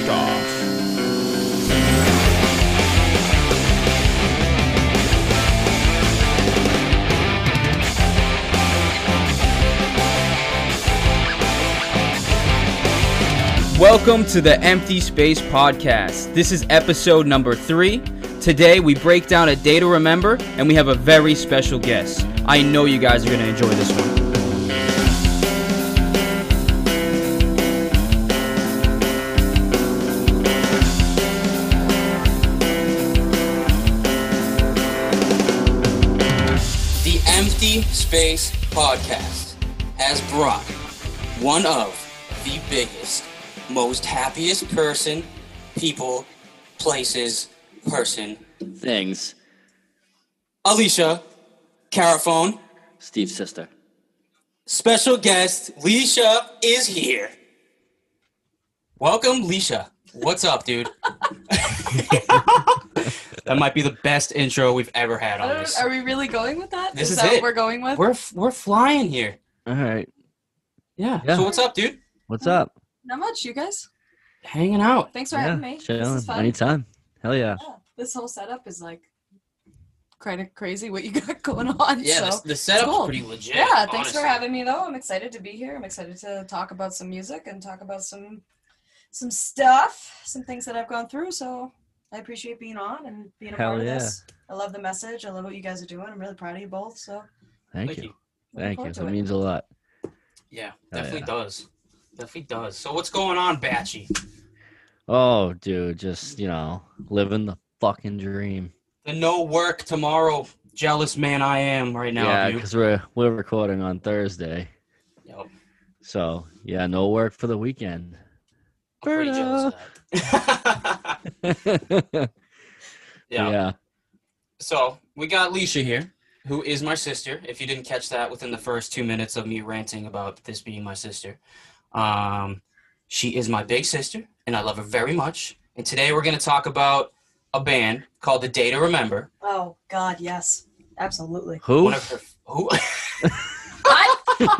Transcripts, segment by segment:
takeoff. Welcome to the Empty Space Podcast. This is episode number three. Today we break down a day to remember, and we have a very special guest. I know you guys are going to enjoy this one. Space Podcast has brought one of the biggest, most happiest person, people, places, person, Things. Alicia Carafone. Steve's sister. Special guest, Leisha is here. Welcome, Leisha. What's up, dude? that might be the best intro we've ever had on uh, this. Are we really going with that? This is that it. what we're going with? We're we're flying here. All right. Yeah. Yeah. So what's up, dude? What's um, up? Not much, you guys. Hanging out. Thanks for yeah, having me. This chilling. is fun. Anytime. Hell yeah. Yeah, this whole setup is like kind of crazy what you got going on. Yeah, so. the, the setup's cool. pretty legit. yeah, thanks for having me though. I'm excited to be here. I'm excited to talk about some music and talk about some some stuff, some things that I've gone through. So I appreciate being on and being a Hell part yeah. of this. I love the message. I love what you guys are doing. I'm really proud of you both. So Thank, Thank you. you. Thank you. forward That it. means a lot. Yeah, Oh, definitely yeah. does. Definitely does. So what's going on, Batchy? Oh, dude, just you know, living the fucking dream. The no work tomorrow. Jealous man I am right now. yeah, because we're we're recording on Thursday, Yep. so yeah, no work for the weekend. I'm pretty jealous yeah. yeah. So we got Leisha here, who is my sister. If you didn't catch that within the first two minutes of me ranting about this being my sister, um, she is my big sister, and I love her very much. And today we're going to talk about a band called The Day to Remember. Oh God, yes, absolutely. Who? One of her. Who?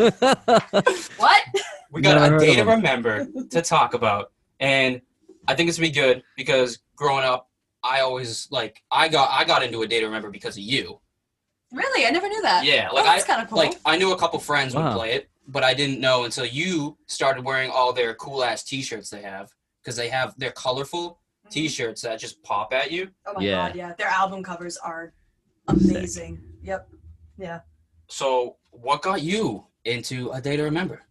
What? what? we got Never a heard day of to 'em. remember to talk about, and I think it's gonna be good because growing up, I always like I got I got into a day to remember because of you. Really? I never knew that. Yeah, Oh, like that's I kind of cool. like I knew a couple friends would Wow. play it, but I didn't know until you started wearing all their cool ass T-shirts they have because they have they're colorful Mhm. T-shirts that just pop at you. Oh my Yeah. god, yeah. Their album covers are amazing. Yep. Yeah. So, what got you into a day to remember?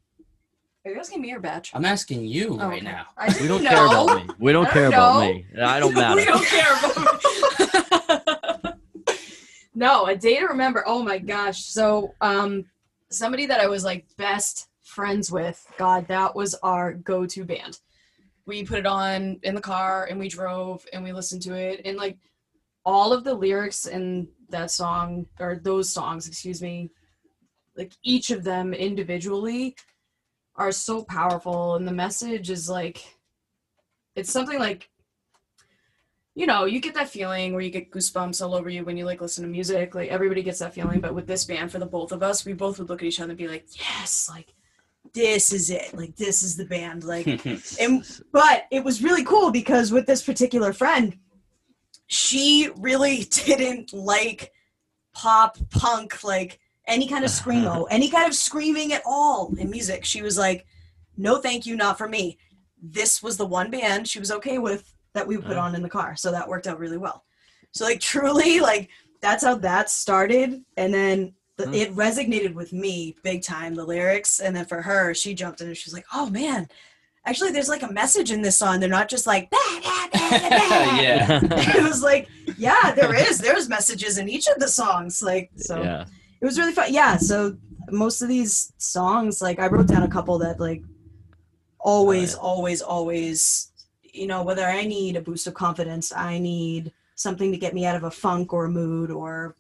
Are you asking me or Batch? I'm asking you Oh, right okay. now. I we don't know. care about me. We don't care don't about know. me. I don't matter. we don't care about No, a day to remember. Oh my gosh. So, um, somebody that I was like best friends with, God, that was our go-to band. We put it on in the car and we drove and we listened to it and like all of the lyrics in that song or those songs, excuse me, like each of them individually are so powerful and the message is like it's something like you know, you get that feeling where you get goosebumps all over you when you like listen to music. Like everybody gets that feeling, but with this band, for the both of us, we both would look at each other and be like, "Yes, like this is it. Like this is the band." Like, and but it was really cool because with this particular friend, she really didn't like pop punk, like any kind of screamo, any kind of screaming at all in music. She was like, "No, thank you, not for me." This was the one band she was okay with that we put Oh. on in the car, so that worked out really well. So like truly, like that's how that started, and then the, Hmm. it resonated with me big time. The lyrics, and then for her, she jumped in and she was like, "Oh man." Actually, there's like a message in this song. They're not just like, bah, bah, bah." yeah. it was like, yeah, there is. There's messages in each of the songs. Like, so yeah. It was really fun. Yeah. So most of these songs, like I wrote down a couple that like always, Right. always, always, you know, whether I need a boost of confidence, I need something to get me out of a funk or a mood or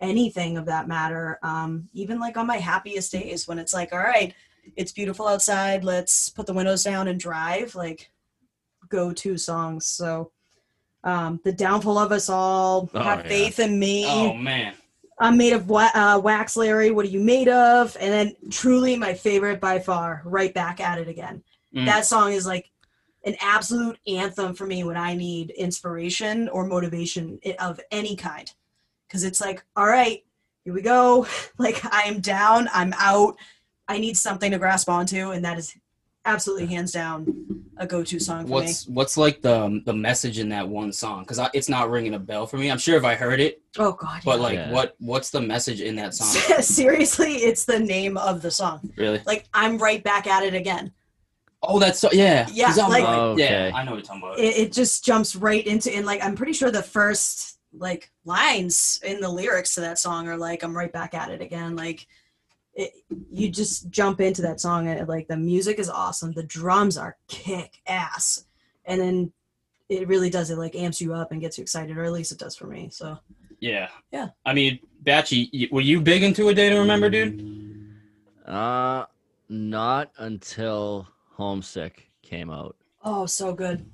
anything of that matter. Um, even like on my happiest days when it's like, all right, it's beautiful outside, let's put the windows down and drive, like go to songs. So um, the downfall of us all, Oh, have yeah. faith in me. Oh man. I'm made of wa- uh, wax, Larry. What are you made of? And then, truly, my favorite by far, right back at it again. Mm. That song is like an absolute anthem for me when I need inspiration or motivation of any kind. Because it's like, all right, here we go. Like I am down, I'm out. I need something to grasp onto, and that is absolutely hands down a go-to song for What's what's like the the message in that one song? Because it's not ringing a bell for me. I'm sure if I heard it. Oh God. but yeah. like, Yeah. what what's the message in that song? Seriously, it's the name of the song. really? Like I'm right back at it again. Oh, that's so yeah. Yeah, 'cause I'm like- right- oh, Okay. yeah, I know what you're talking about. It, it just jumps right into and like I'm pretty sure the first like lines in the lyrics to that song are like I'm right back at it again. Like it, you just jump into that song and like the music is awesome. The drums are kick ass, and then it really does it like amps you up and gets you excited, or at least it does for me. So yeah. Yeah. I mean, Batchy, were you big into a day to remember, dude? Uh, not until Homesick came out. oh, so good.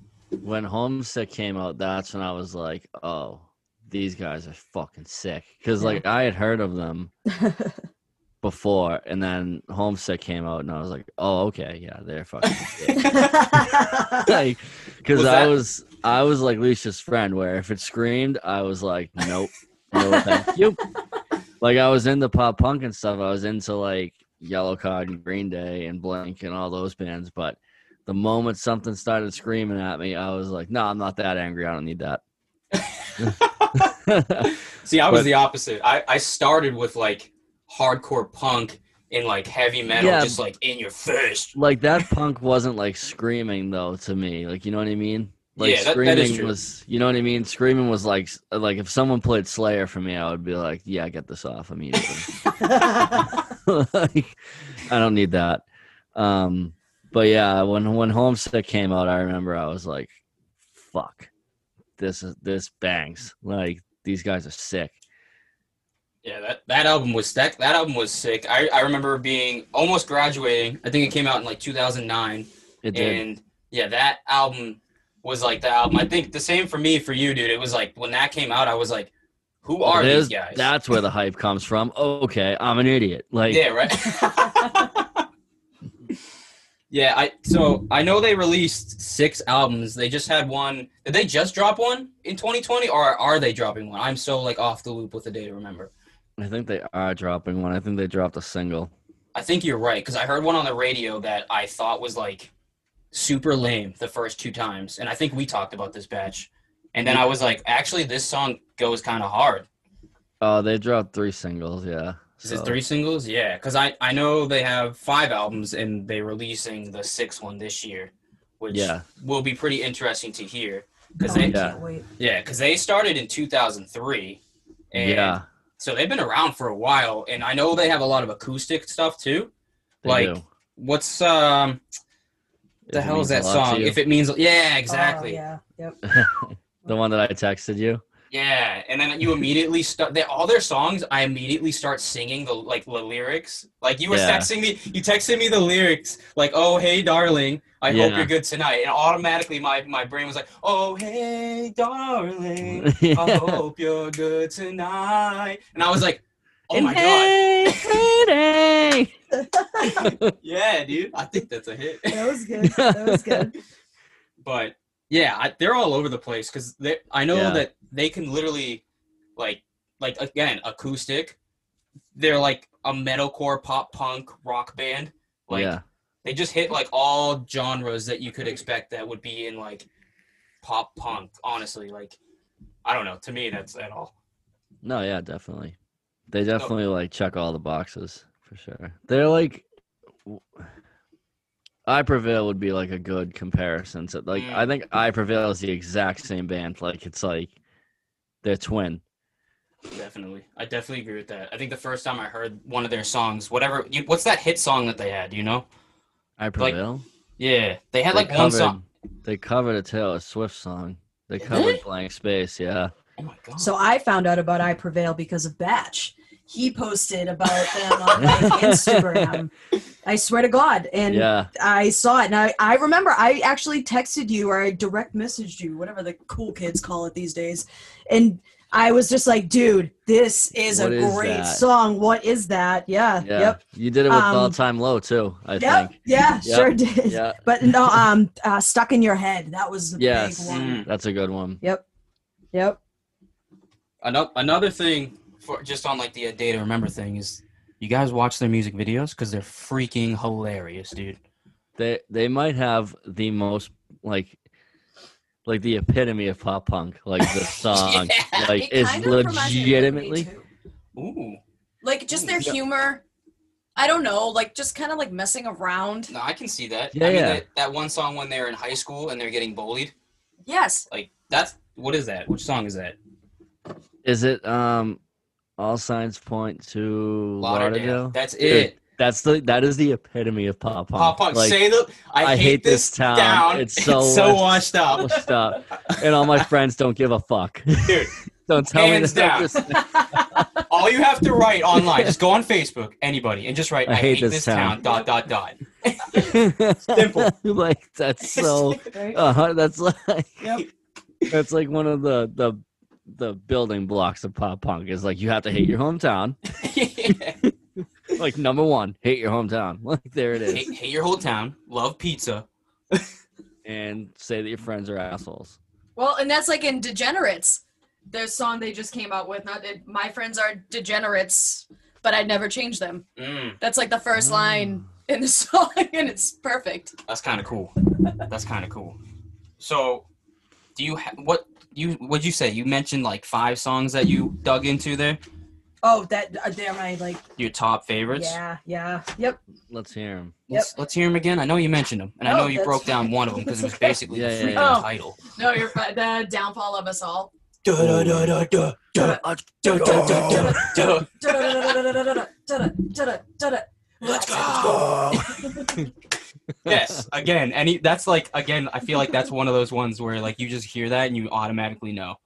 When Homesick came out, that's when I was like, oh, these guys are fucking sick. Because Yeah. like I had heard of them before, and then Homesick came out, and I was like, oh, okay, yeah, they're fucking sick. like, because I was I was like Leisha's friend, where if it screamed, I was like, nope, no, thank you. Like I was into pop punk and stuff. I was into like Yellowcard and Green Day and Blink and all those bands. But the moment something started screaming at me, I was like, no, I'm not that angry. I don't need that. See, I was But- the opposite. I, I started with like hardcore punk and like heavy metal, Yeah. just like in your face. like that punk wasn't like screaming though to me. Like you know what I mean? Like Yeah, that- that screaming true. was you know what I mean? Screaming was like like if someone played Slayer for me, I would be like, Yeah, get this off immediately. like, I don't need that. Um but yeah, when when Homesick came out, I remember I was like, fuck. This is this bangs. Like these guys are sick. Yeah, that, that album was that that album was sick. I, I remember being almost graduating. I think it came out in like 2009, It did. and yeah, that album was like the album. I think the same for me for you, dude. It was like when that came out, I was like, "Who are There's- these guys?" That's where the hype comes from. okay, I'm an idiot. Like yeah, right. yeah, I so I know they released six albums. They just had one. Did they just drop one in 2020, or are they dropping one? I'm so like off the loop with the day to remember. I think they are dropping one. I think they dropped a single. I think you're right because I heard one on the radio that I thought was like super lame the first two times, and I think we talked about this batch. And then I was like, actually, this song goes kind of hard. Oh, they dropped three singles, yeah. Is it three singles? Yeah, because I I know they have five albums and they're releasing the sixth one this year, which Yeah. will be pretty interesting to hear. Oh, Because I they Yeah. can't wait. yeah, because they started in 2003, and yeah, so they've been around for a while. And I know they have a lot of acoustic stuff too. they like, do. What's um the If hell is that song? If it means yeah, Oh, exactly. yeah. Yep. the one that I texted you. Yeah, and then you immediately start. They, all their songs, I immediately start singing the like the lyrics. Like you were Yeah. texting me, you texted me the lyrics, like "Oh hey darling, I hope you're good tonight," and automatically my my brain was like, "Oh hey darling, I hope you're good tonight," and I was like, "Oh my god, yeah, dude, I think that's a hit." That was good. That was good. but yeah, I, they're all over the place because they. I know Yeah. that they can literally, like, like again, acoustic. They're like a metalcore, pop punk, rock band. Like yeah, they just hit like all genres that you could expect that would be in like pop punk. Honestly, like I don't know. To me, that's at all. no, yeah, definitely. They definitely like check all the boxes for sure. They're like, I Prevail would be like a good comparison. To like, I Mm. think I Prevail is the exact same band. Like, it's like they're twin. Definitely, I definitely agree with that. I think the first time I heard one of their songs, whatever, you, what's that hit song that they had? You know? I Prevail. Yeah, they had they like one song. They covered a Taylor Swift song. They Did covered they? Blank Space. Yeah. Oh my god. So I found out about I Prevail because of Batch. He posted about them on like, Instagram. I swear to God. And yeah. I saw it. And I, I remember I actually texted you or I direct messaged you, whatever the cool kids call it these days. And I was just like, dude, This is What a is great that? song. What is that? Yeah. Yeah. Yep. You did it with Um, all time low too, I Yep. think. Yeah, Yep. sure did. Yeah. But no, um, uh, stuck in your head. That was the Yes. big one. Mm. That's a good one. Yep. Yep. Another another thing for just on like the uh, day to remember thing is you guys watch their music videos because they're freaking hilarious, dude. They they might have the most like like the epitome of pop punk, like the song. Yeah. Like It it's kind of reminds me of Ridley, legitimately. Ooh, like just their Yeah. humor. I don't know, like just kind of like messing around. no, I can see that. Yeah, I mean, yeah. That, that one song when they're in high school and they're getting bullied. Yes. Like that's what is that? Which song is that? is it um all signs point to Lauderdale? That's Dude, it. That's the that is the epitome of pop punk. Pop punk. Like, Say the. I, I hate, hate this town. down. It's so so washed up, stop. And all my friends don't give a fuck. dude. don't tell Hands me down. that. All you have to write online, just go on Facebook, anybody, and just write, "I, hate, this, town. Dot dot dot. Simple. like that's so. Uh, that's like Yep. that's like one of the the the building blocks of pop punk is like you have to hate your hometown. Like number one, hate your hometown. Like there it is, hate, hate your whole town. Love pizza. and say that your friends are assholes. Well, and that's like in Degenerates, their song they just came out with. Not that my friends are degenerates, but I'd never change them. Mm, That's like the first line in the song, and it's perfect. that's kind of cool. That's kind of cool. So, do you ha- what you what'd you say? You mentioned like five songs that you dug into there. Oh, that uh, they're my like. Your top favorites. Yeah, yeah, yep. Let's hear them. Let's, let's hear them again. I know you mentioned them, and I No, know you broke down one of them because it was basically Yeah, the yeah, yeah. Oh. title. No, you're fine. The downfall of us all. Let's go. Yes, again, any that's like again. I feel like that's one of those ones where like you just hear that and you automatically know.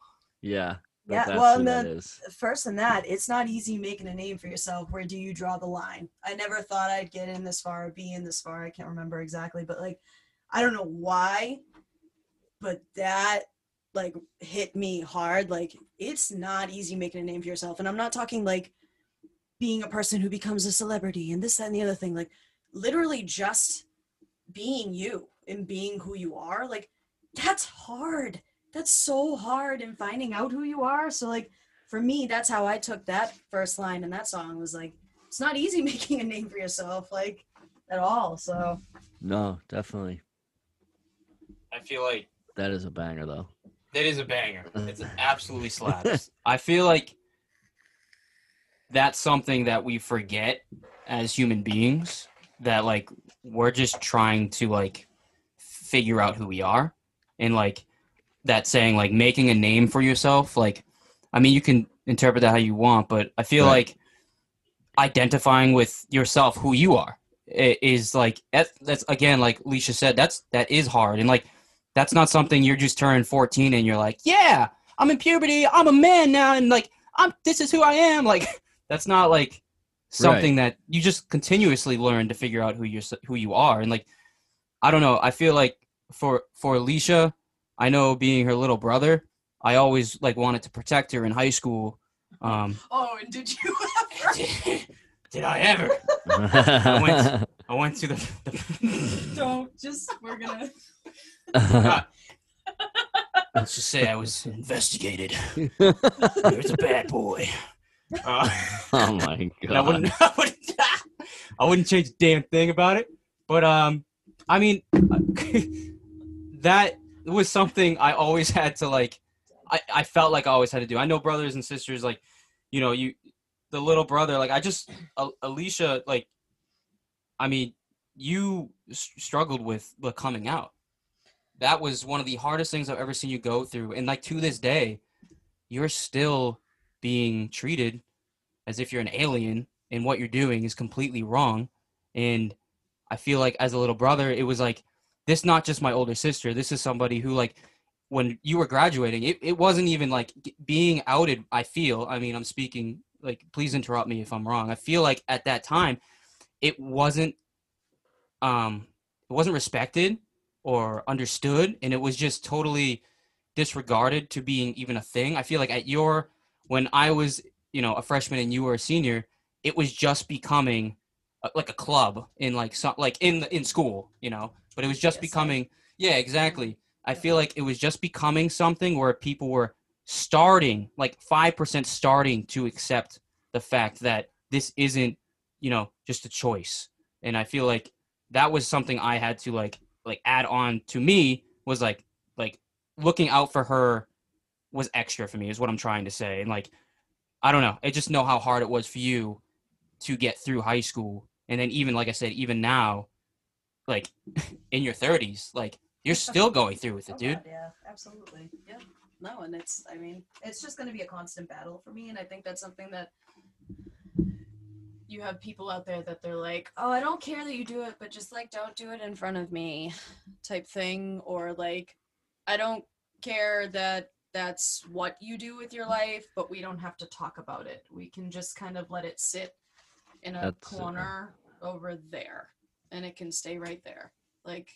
Yeah. that- Yeah, that's well, and that the- is. First than that, it's not easy making a name for yourself. Where do you draw the line? I never thought I'd get in this far, be in this far. I can't remember exactly, but like, I don't know why, but that like hit me hard. Like, it's not easy making a name for yourself, and I'm not talking like being a person who becomes a celebrity and this, that, and the other thing. Like, literally just being you and being who you are. Like, that's hard that's so hard in finding out who you are. So like for me, that's how I took that first line in that song was like, it's not easy making a name for yourself, like at all. So No, definitely. I feel like That is a banger though. that is a banger. It's absolutely slaps. I feel like that's something that we forget as human beings. That like we're just trying to like figure out who we are, and like that saying like making a name for yourself. Like, I mean, you can interpret that how you want, but I feel Right. like identifying with yourself, who you are, is like that's, again like Leisha said. That's that is hard, and like that's not something you're just turning 14 and you're like, yeah, I'm in puberty, I'm a man now, and like I'm this is who I am. Like that's not like something that you just continuously learn to figure out who you're who you are, and like I don't know. I feel like for for Alicia, I know being her little brother, I always like wanted to protect her in high school. Um, Oh, and did you did, did I ever? went- I went to the, the don't just we're gonna let's just say I was investigated. There's a bad boy. Uh, oh my and I god. wouldn't, I wouldn't, I wouldn't change a damn thing about it. But um, I mean, that was something I always had to like. I, I felt like I always had to do. I know brothers and sisters like, you know, you, the little brother. Like I just, Alicia, like, I mean, you struggled with the coming out. That was one of the hardest things I've ever seen you go through, and like to this day, you're still being treated as if you're an alien and what you're doing is completely wrong. And i feel like as a little brother it was like this not just my older sister this is somebody who like when you were graduating it, it wasn't even like being outed i feel i mean i'm speaking like please interrupt me if i'm wrong. I feel like at that time it wasn't um it wasn't respected or understood and it was just totally disregarded to being even a thing. I feel like at your when I was you know a freshman and you were a senior, it was just becoming like a club in like some like in in school, you know. But it was just Yes. becoming yeah, exactly. I feel like it was just becoming something where people were starting like 5% starting to accept the fact that this isn't, you know, just a choice. And I feel like that was something I had to like like add on to me was like like looking out for her was extra for me is what I'm trying to say. And like I don't know, I just know how hard it was for you to get through high school and then even like I said even now like in your 30s like you're still going through with it, Oh, dude. God, yeah, absolutely. Yeah. No, and it's I mean, it's just gonna be a constant battle for me and I think that's something that you have people out there that they're like, Oh, I don't care that you do it, but just like don't do it in front of me type thing. Or like I don't care that that's what you do with your life, but we don't have to talk about it. We can just kind of let it sit in a That's, corner over there and it can stay right there. Like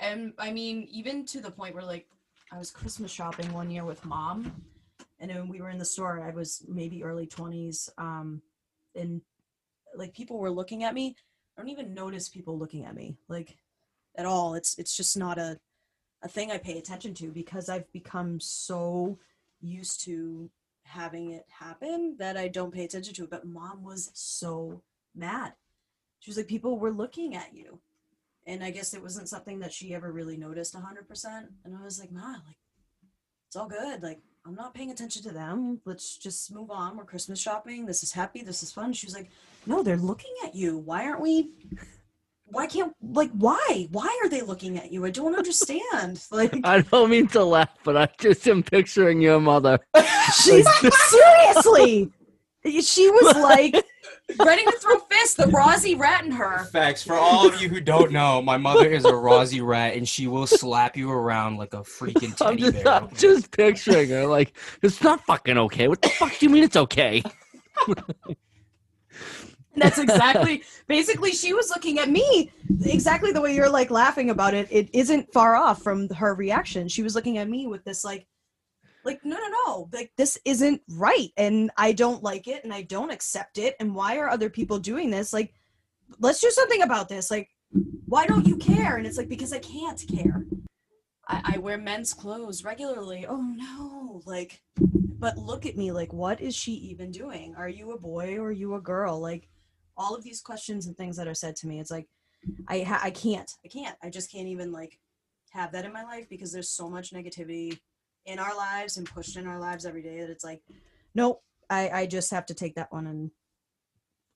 and I mean, even to the point where like I was Christmas shopping one year with mom, and when we were in the store, I was maybe early twenties, um, and like people were looking at me. I don't even notice people looking at me like at all. It's it's just not a a thing I pay attention to because I've become so used to having it happen that I don't pay attention to it. But mom was so mad. She was like, people were looking at you and I guess it wasn't something that she ever really noticed 100%. And I was like, Ma, like, it's all good. Like, I'm not paying attention to them. Let's just move on. We're Christmas shopping. This is happy. This is fun. She was like, No, they're looking at you. Why aren't we? Why can't, like, why? Why are they looking at you? I don't understand. Like, I don't mean to laugh, but I just am picturing your mother. she's seriously, she was like, ready to throw fists. The Rosie rat in her. Facts. For all of you who don't know, my mother is a Rosie rat, and she will slap you around like a freaking I'm teddy just, bear. I'm just picturing her like it's not fucking okay. What the fuck do you mean it's okay? And that's exactly basically she was looking at me exactly the way you're like laughing about it. It isn't far off from her reaction. She was looking at me with this like like no no no. Like this isn't right and i don't like it and i don't accept it and why are other people doing this? Like let's do something about this. Like why don't you care? And it's like because i can't care. I, I wear men's clothes regularly. Oh no. Like but look at me. Like what is she even doing? Are you a boy or are you a girl? Like all of these questions and things that are said to me it's like i ha- i can't i can't i just can't even like have that in my life because there's so much negativity in our lives and pushed in our lives every day that it's like nope i i just have to take that one and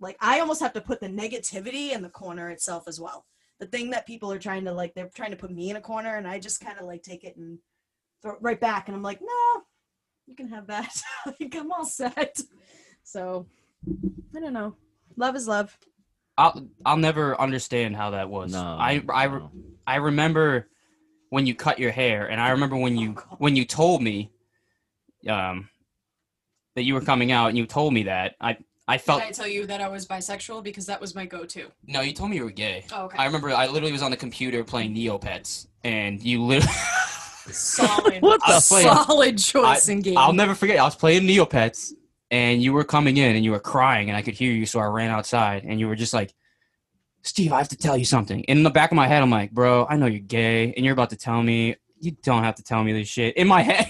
like i almost have to put the negativity in the corner itself as well. The thing that people are trying to like they're trying to put me in a corner and i just kind of like take it and throw it right back and i'm like no you can have that. Like i'm all set. So i don't know love is love I'll I'll never understand how that was. No, I I no. I remember when you cut your hair, and I remember when you when you told me, um, that you were coming out, and you told me that I I felt Did I tell you that I was bisexual because that was my go-to? no, you told me you were gay. Oh, okay. I remember I literally was on the computer playing Neopets, and you literally. solid, What the I'll solid choice in game. I'll never forget. I was playing Neopets, and you were coming in, and you were crying, and I could hear you, so I ran outside, and you were just like, "Steve, I have to tell you something." And in the back of my head, I'm like, "Bro, I know you're gay, and you're about to tell me. You don't have to tell me this shit." In my head,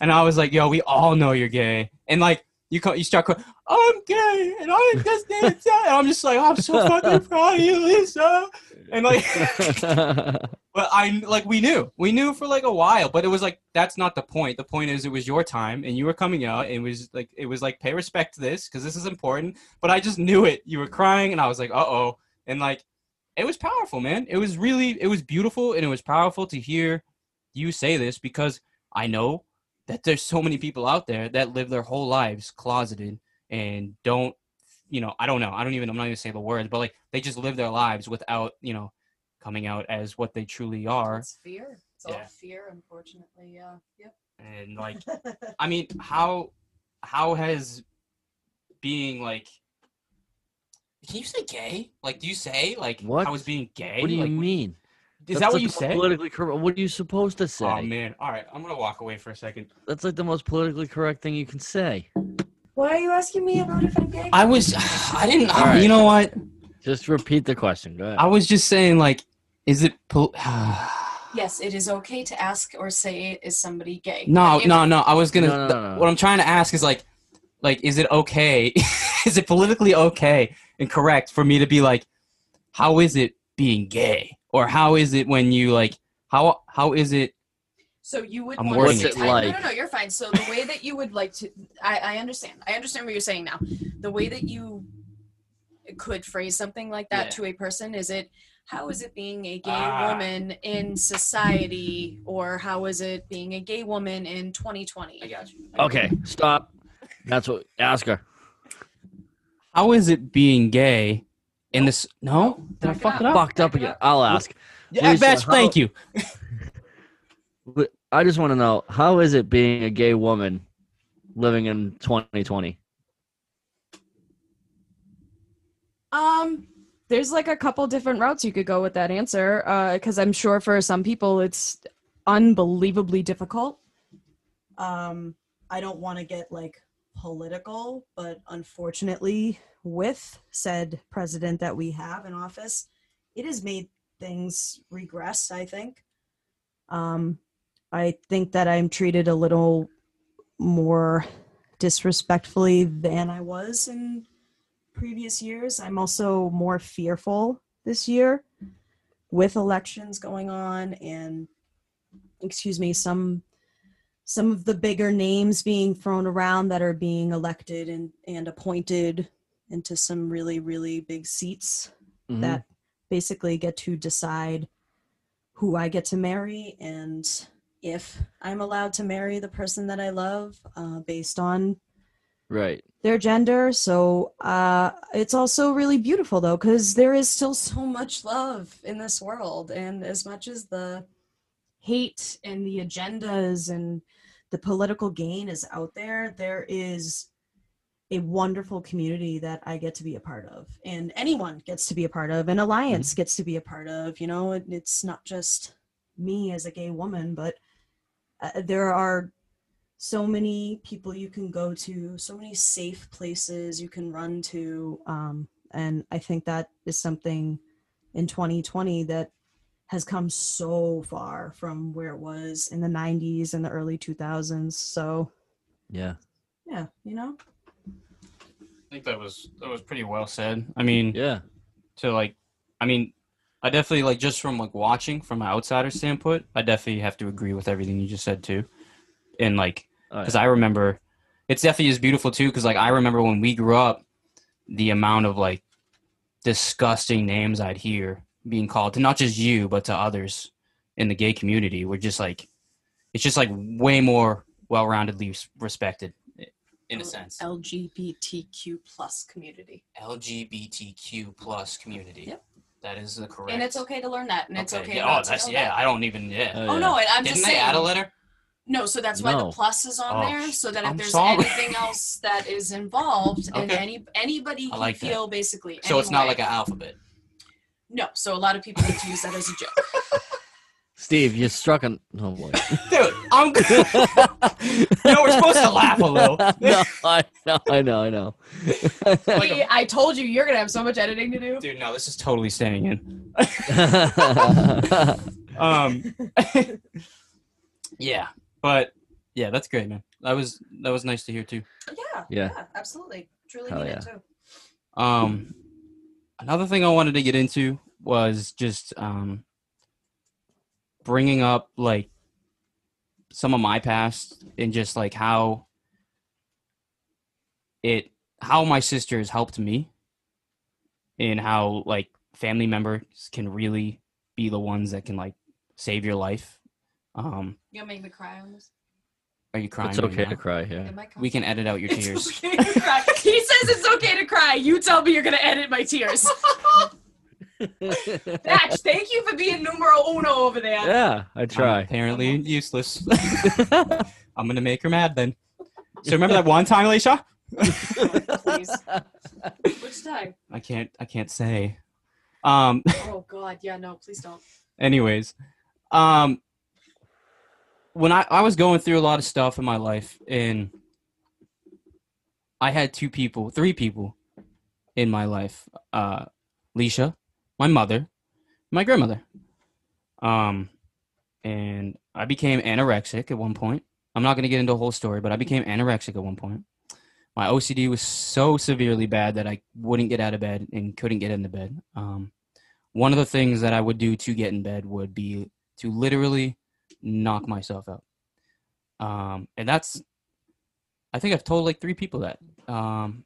and I was like, "Yo, we all know you're gay," and like. You co- you start crying, I'm gay, and I just tell you." I'm just like, I'm so fucking proud of you, Lisa. And like, but I like we knew we knew for like a while, but it was like that's not the point. The point is it was your time and you were coming out. And it was like it was like pay respect to this because this is important. But I just knew it. You were crying and I was like, uh oh, and like it was powerful, man. It was really it was beautiful and it was powerful to hear you say this because I know that there's so many people out there that live their whole lives closeted and don't you know I don't know I don't even I'm not even say the words but like they just live their lives without you know coming out as what they truly are It's fear. It's Yeah. all fear, unfortunately. Yeah. Yep. and like i mean how how has being like can you say gay like do you say like What? I was being gay what do you Like, mean? is That's that what like you the say Politically correct. What are you supposed to say? oh man all right i'm gonna walk away for a second That's like the most politically correct thing you can say. Why are you asking me about if I'm gay? I was, I didn't. All right. You know what? Just repeat the question. Go ahead. I was just saying, like, is it? Pol- yes, it is okay to ask or say is somebody gay. no, If- no, no. I was gonna. No, no, no, no. What I'm trying to ask is like, like, is it okay? is it politically okay and correct for me to be like, how is it being gay, or how is it when you like, how how is it? So you would I'm want wording to it say, I- like- no, no, no, you're fine. So the way that you would like to, I, I understand. I understand what you're saying now. The way that you could phrase something like that Yeah. to a person is it, how is it being a gay Ah. woman in society, or how is it being a gay woman in 2020? i got you. okay, stop. That's what. Ask her. How is it being gay in this? No, did I fuck it up? Fucked up again. I'll ask. Yeah, Lisa, Bash, how- thank you. I just want to know how is it being a gay woman living in 2020? Um, there's like a couple different routes you could go with that answer. Because I'm sure for some people it's unbelievably difficult. Um, I don't want to get like political, but unfortunately, with said president that we have in office, it has made things regress. I think. Um, I think that I'm treated a little more disrespectfully than I was in previous years. I'm also more fearful this year with elections going on and excuse me, some some of the bigger names being thrown around that are being elected and, and appointed into some really, really big seats Mhm. that basically get to decide who I get to marry and if I'm allowed to marry the person that I love uh, based on Right. their gender. So uh, it's also really beautiful though, because there is still so much love in this world, and as much as the hate and the agendas and the political gain is out there, there is a wonderful community that I get to be a part of, and anyone gets to be a part of, an alliance gets to be a part of. You know, it, it's not just me as a gay woman, but uh, there are so many people you can go to, so many safe places you can run to. Um, and I think that is something in 2020 that has come so far from where it was in the 90s and the early 2000s. So, Yeah. yeah, you know? I think that was that was pretty well said. I mean, Yeah. to like, I mean, I definitely like just from like watching from an outsider standpoint, I definitely have to agree with everything you just said too, and like Oh, because I remember it's definitely is beautiful too because like I remember when we grew up, the amount of like disgusting names I'd hear being called to not just you but to others in the gay community were just like it's just like way more well-roundedly respected in a sense LGBTQ plus community. lgbtq plus community Yep. That is the correct And it's okay to learn that, and it's okay. yeah, not oh to that's know yeah that. i don't even yeah Oh, Oh yeah. no, and I'm didn't just they saying. add a letter No, so that's why No. the plus is on Oh, there, so that if I'm there's sorry. anything else that is involved, and any anybody can like that. feel basically. so it's not like an alphabet no. So a lot of people like to use that as a joke. Steve, you struck an. Oh boy. dude i'm you know we're supposed to laugh a little no, I know, I know, I know. Like I told you you're going to have so much editing to do. dude no this is totally staying in um yeah but yeah that's great man that was that was nice to hear too Yeah, Yeah. absolutely. Truly Hell mean yeah. it too. um another thing i wanted to get into was just um bringing up like some of my past and just like how it how my sister has helped me and how like family members can really be the ones that can like save your life um You gonna make me cry on this? are you crying it's right okay now? to cry. Yeah. We can edit out your It's tears okay to cry. He says it's okay to cry. You tell me you're going to edit my tears. Batch, thank you for being numero uno over there. yeah, I I'm try. apparently useless i'm gonna make her mad then so remember that one time alicia Please. Which time? i can't i can't say um Oh God, yeah, no, please don't. anyways um when I, I was going through a lot of stuff in my life and I had two people, three people in my life. Uh Leisha, my mother, my grandmother. Um and I became anorexic at one point. I'm not going to get into a whole story, but I became anorexic at one point. My OCD was so severely bad that I wouldn't get out of bed and couldn't get into bed. Um, one of the things that I would do to get in bed would be to literally knock myself out. Um, and that's, I think I've told like three people that. Um,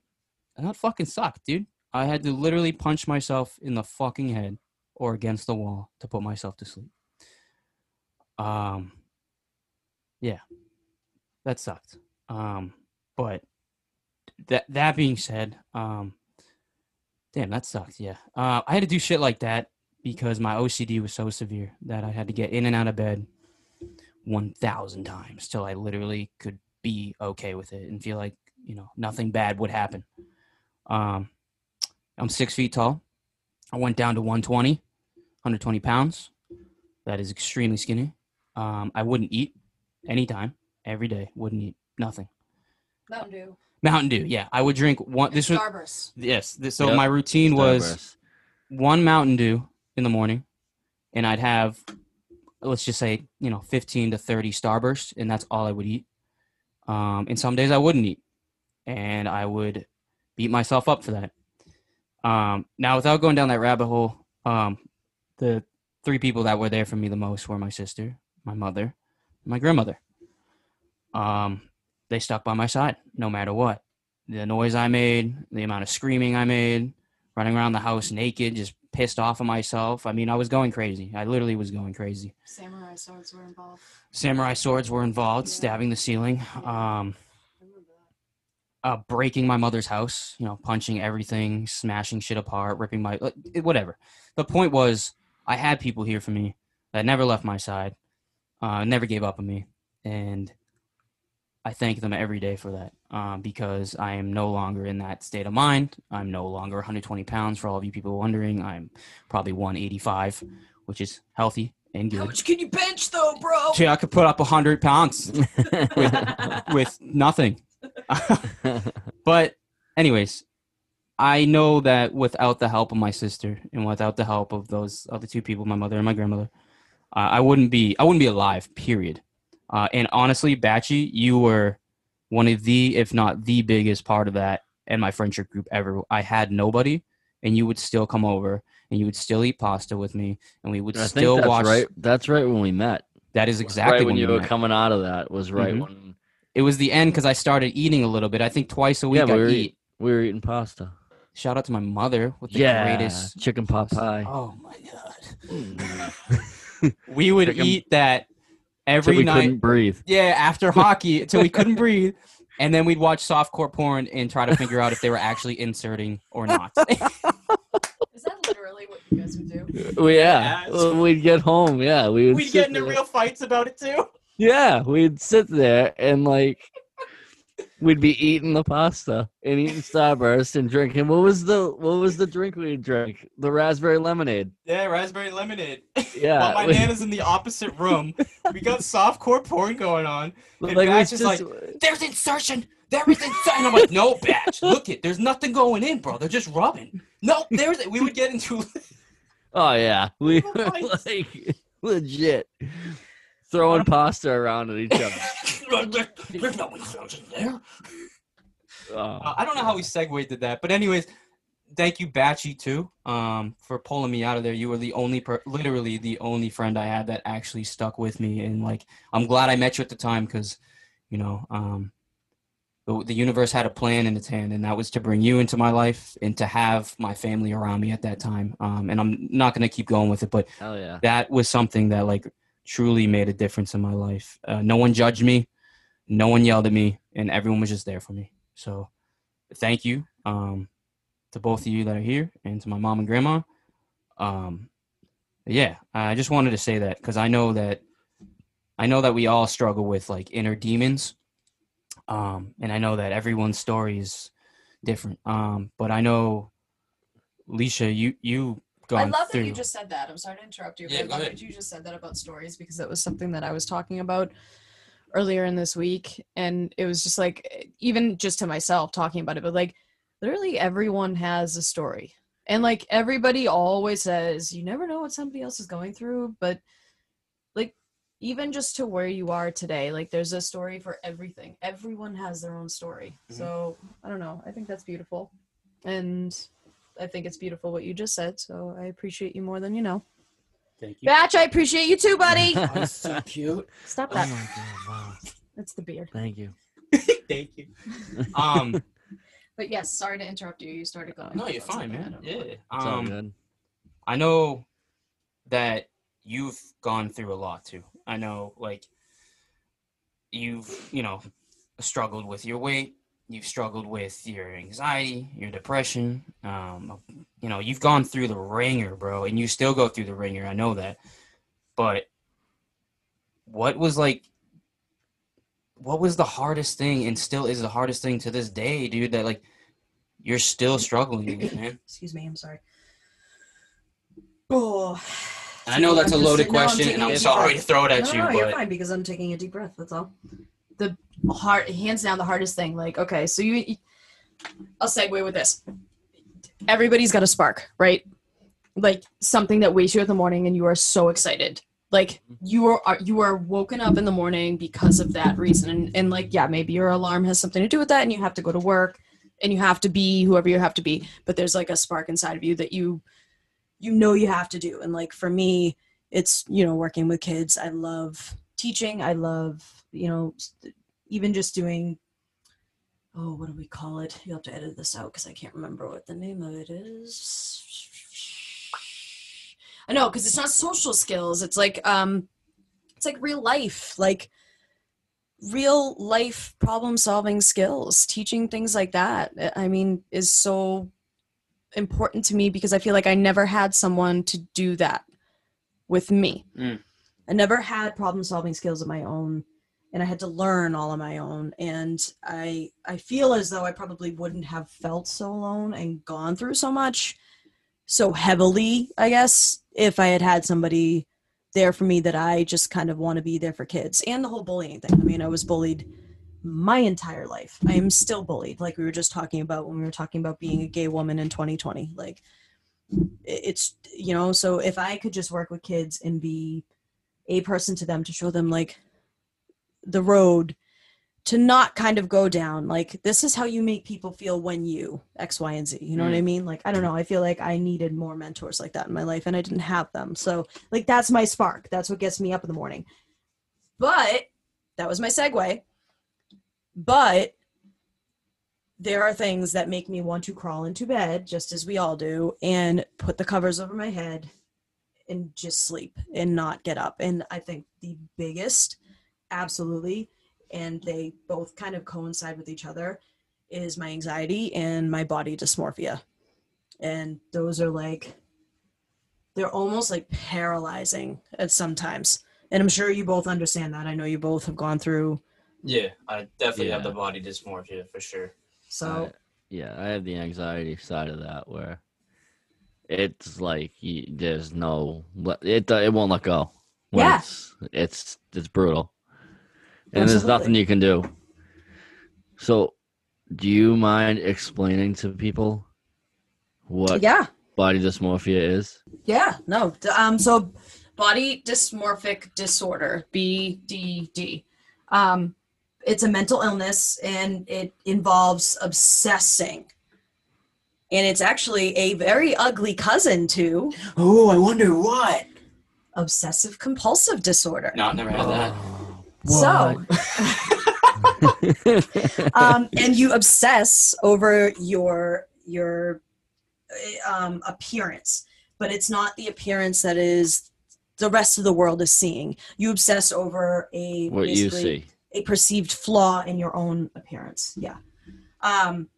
and that fucking sucked, dude. I had to literally punch myself in the fucking head or against the wall to put myself to sleep. Um, yeah, that sucked. Um, but that that being said, um, damn, that sucked. Yeah, uh, I had to do shit like that because my OCD was so severe that I had to get in and out of bed one thousand times till I literally could be okay with it and feel like you know nothing bad would happen. Um, I'm six feet tall. I went down to 120, 120 pounds. That is extremely skinny. Um, I wouldn't eat anytime, every day. Wouldn't eat nothing. Mountain Dew. Mountain Dew. Yeah, I would drink one. This was Starburst. yes. This, so Yep. my routine was one Mountain Dew in the morning, and I'd have, let's just say, you know, 15 to 30 Starburst, and that's all I would eat. Um, and some days I wouldn't eat, and I would beat myself up for that. Um, now, without going down that rabbit hole, um, the three people that were there for me the most were my sister, my mother, and my grandmother. Um, they stuck by my side no matter what. The noise I made, the amount of screaming I made, running around the house naked, just pissed off of myself. I mean, I was going crazy. I literally was going crazy. Samurai swords were involved. Samurai swords were involved, Yeah. stabbing the ceiling, um, uh, breaking my mother's house, you know, punching everything, smashing shit apart, ripping my whatever. The point was, I had people here for me that never left my side, uh, never gave up on me, and I thank them every day for that um, because I am no longer in that state of mind. I'm no longer 120 pounds. For all of you people wondering, I'm probably 185, which is healthy and good. How much can you bench though, bro? Gee, I could put up 100 pounds with nothing. but, anyways, I know that without the help of my sister and without the help of those other two people, my mother and my grandmother, uh, I wouldn't be. I wouldn't be alive. Period. Uh, and honestly, Batchy, you were one of the, if not the biggest part of that and my friendship group ever. I had nobody, and you would still come over and you would still eat pasta with me, and we would I still that's watch. right. That's right when we met. That is exactly right when, we you were met. coming out of that was right Mhm. when It was the end because I started eating a little bit. I think twice a week yeah, we I were, eat. eat- we were eating pasta. Shout out to my mother with the yeah, greatest chicken pot pie. Oh my god. Hmm. we would Chicken- eat that Till every we night. couldn't breathe. Yeah, after hockey until we couldn't breathe. And then we'd watch softcore porn and try to figure out if they were actually inserting or not. Is that literally what you guys would do? Well, yeah, Yes. Well, we'd get home. Yeah, we would. we'd get into there. real fights about it too. Yeah, we'd sit there and like we'd be eating the pasta and eating Starburst and drinking. What was the what was the drink we drank? The raspberry lemonade. Yeah, raspberry lemonade. Yeah, While my we- nana's in the opposite room, we got softcore porn going on. and like Batch is just There's insertion. There is insertion. And I'm like, no, batch. Look it. There's nothing going in, bro. They're just rubbing. No, there's. We would get into. oh yeah, we were like legit throwing pasta around at each other. there's no there. Oh, Uh, I don't know how we segued to that, but anyways, thank you, Batchy, too, um, for pulling me out of there. You were the only, per- literally the only friend I had that actually stuck with me, and like, I'm glad I met you at the time because, you know, um, the, the universe had a plan in its hand, and that was to bring you into my life and to have my family around me at that time. Um, and I'm not gonna keep going with it, but hell yeah. that was something that like truly made a difference in my life. Uh, no one judged me, no one yelled at me, and everyone was just there for me. So, thank you um, to both of you that are here, and to my mom and grandma. Um, yeah, I just wanted to say that because I know that I know that we all struggle with like inner demons, um, and I know that everyone's story is different. Um, but I know, Leisha, you you I love through. that you just said that. I'm sorry to interrupt you, but Yeah, I love ahead. that you just said that about stories because that was something that I was talking about earlier in this week and it was just like even just to myself talking about it but like literally everyone has a story and like everybody always says you never know what somebody else is going through but like even just to where you are today like there's a story for everything everyone has their own story Mhm. so i don't know i think that's beautiful and i think it's beautiful what you just said so i appreciate you more than you know Thank you. batch i appreciate you too buddy Oh, so cute. stop Oh that my god! Wow. that's the beard Thank you. Thank you. Um, but yes sorry to interrupt you you started going no, you're fine, man. don't know Yeah. what. All Um, good. I know that you've gone through a lot too. I know, like, you've, you know, struggled with your weight. You've struggled with your anxiety, your depression. Um, you know, you've gone through the wringer, bro, and you still go through the wringer. I know that. But what was like, what was the hardest thing and still is the hardest thing to this day, dude, that like you're still struggling with, man? Excuse me, I'm sorry. Oh. I know that's a I'm just- loaded no, I'm question, taking and I'm sorry to throw it at no, you, no, you're but fine because I'm taking a deep breath. That's all. Hard hands down the hardest thing like okay so you you- i'll segue with this. Everybody's got a spark right? Like something that wakes you up in the morning and you are so excited. Like mm-hmm. you are are- you are woken up in the morning because of that reason. And, and like yeah maybe your alarm has something to do with that and you have to go to work and you have to be whoever you have to be but there's like a spark inside of you that you you know you have to do. And like for me it's you know working with kids. I love teaching i love you know even just doing oh what do we call it? You have to edit this out because i can't remember what the name of it is. I know because it's not social skills. It's like um it's like real life like real life problem solving skills. Teaching things like that i mean is so important to me because i feel like i never had someone to do that with me. Mm. I never had problem solving skills of my own and I had to learn all on my own. And I I feel as though I probably wouldn't have felt so alone and gone through so much so heavily, I guess, if I had had somebody there for me that I just kind of want to be there for kids and the whole bullying thing. I mean, I was bullied my entire life. I am still bullied, like we were just talking about when we were talking about being a gay woman in 2020. Like, it's, you know, so if I could just work with kids and be a person to them to show them, like, the road to not kind of go down like this is how you make people feel when you x y and z you know what i mm. mean? Like i don't know i feel like i needed more mentors like that in my life and i didn't have them so like that's my spark that's what gets me up in the morning. But that was my segue. But there are things that make me want to crawl into bed just as we all do and put the covers over my head and just sleep and not get up. And i think the biggest absolutely and they both kind of coincide with each other is my anxiety and my body dysmorphia. And those are like they're almost like paralyzing at sometimes and i'm sure you both understand that. I know you both have gone through yeah, I definitely have the body dysmorphia for sure. so I- yeah, I have the anxiety side of that where it's like there's no it. It won't let go. when Yeah. it's, it's it's brutal, and there's nothing you can do. So, do you mind explaining to people what yeah body dysmorphia is? Yeah, no. Um, so body dysmorphic disorder, BDD. Um, it's a mental illness and it involves obsessing. And it's actually a very ugly cousin to Oh, I wonder what. obsessive compulsive disorder. No, I've never had that. So, um, and you obsess over your your uh, um, appearance, but it's not the appearance that is the rest of the world is seeing. You obsess over a what you see? a perceived flaw in your own appearance. Yeah. Um,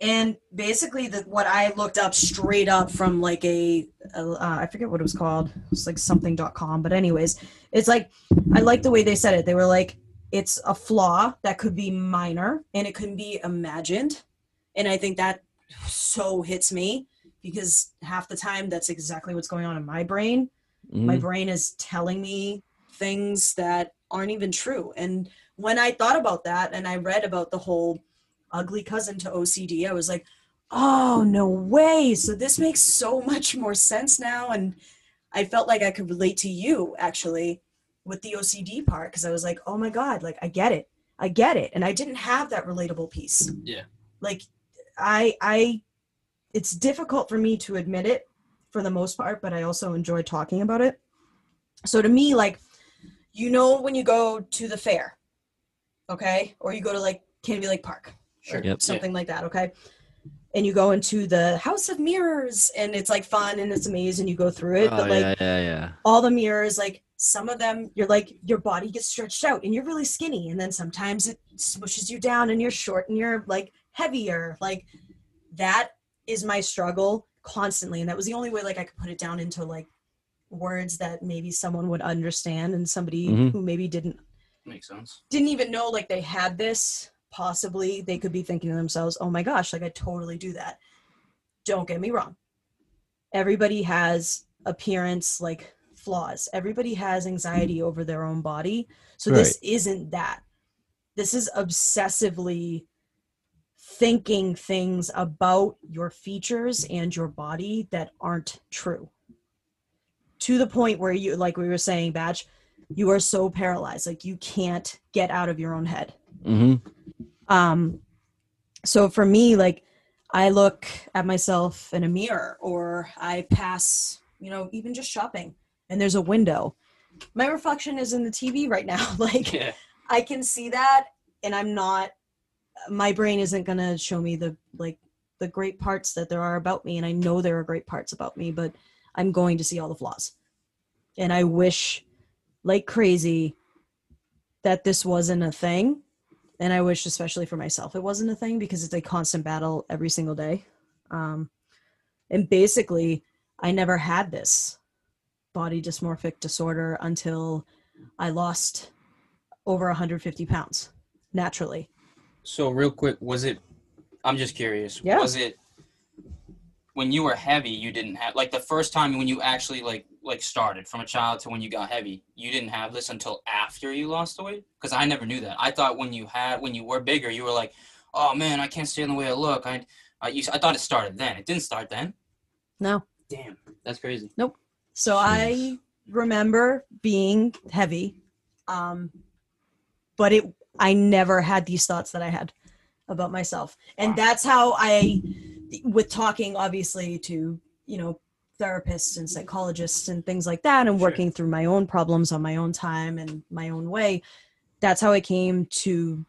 and basically, the, what I looked up straight up from like a, a uh, I forget what it was called. It's like something.com. But anyways, it's like I like the way they said it. They were like, it's a flaw that could be minor and it can be imagined. And I think that so hits me because half the time that's exactly what's going on in my brain my Mhm. brain is telling me things that aren't even true. And when I thought about that and I read about the whole ugly cousin to OCD, I was like, oh, no way. So this makes so much more sense now. And I felt like I could relate to you actually with the OCD part because I was like, oh my God, like I get it. I get it. And I didn't have that relatable piece. Yeah. Like I I it's difficult for me to admit it for the most part, but I also enjoy talking about it. So to me, like, you know, when you go to the fair, okay, or you go to like Canobie Lake Park, Sure. Yep. something like that, okay, and you go into the House of Mirrors, and it's like fun and it's a maze, and you go through it, oh, but like yeah, yeah, yeah. all the mirrors, like some of them, you're like your body gets stretched out, and you're really skinny, and then sometimes it smushes you down, and you're short, and you're like heavier, like that is my struggle constantly and that was the only way like i could put it down into like words that maybe someone would understand and somebody Mhm. who maybe didn't Makes sense. didn't even know like they had this possibly they could be thinking to themselves oh my gosh like i totally do that. Don't get me wrong. Everybody has appearance like flaws. Everybody has anxiety over their own body. So this isn't that. This is obsessively thinking things about your features and your body that aren't true. To the point where you like we were saying batch you are so paralyzed. Like you can't get out of your own head. Hmm um so for me like i look at myself in a mirror or i pass you know even just shopping and there's a window. My reflection is in the tv right now. Like Yeah. i can see that and i'm not my brain isn't going to show me the like the great parts that there are about me and i know there are great parts about me but i'm going to see all the flaws. And i wish like crazy that this wasn't a thing and i wish especially for myself it wasn't a thing because it's a constant battle every single day um, and basically i never had this body dysmorphic disorder until i lost over 150 pounds naturally So real quick, was it? I'm just curious. Yeah. Was it when you were heavy? You didn't have like the first time when you actually like like started from a child to when you got heavy. You didn't have this until after you lost the weight. Because I never knew that. I thought when you had when you were bigger, you were like, oh man, I can't stand the way I look. I I, you, I thought it started then. It didn't start then. no Damn, that's crazy. Nope. So I remember being heavy, um, but it I never had these thoughts that I had about myself, and Wow. that's how I, with talking obviously to you know therapists and psychologists and things like that, and Sure. working through my own problems on my own time and my own way. That's how I came to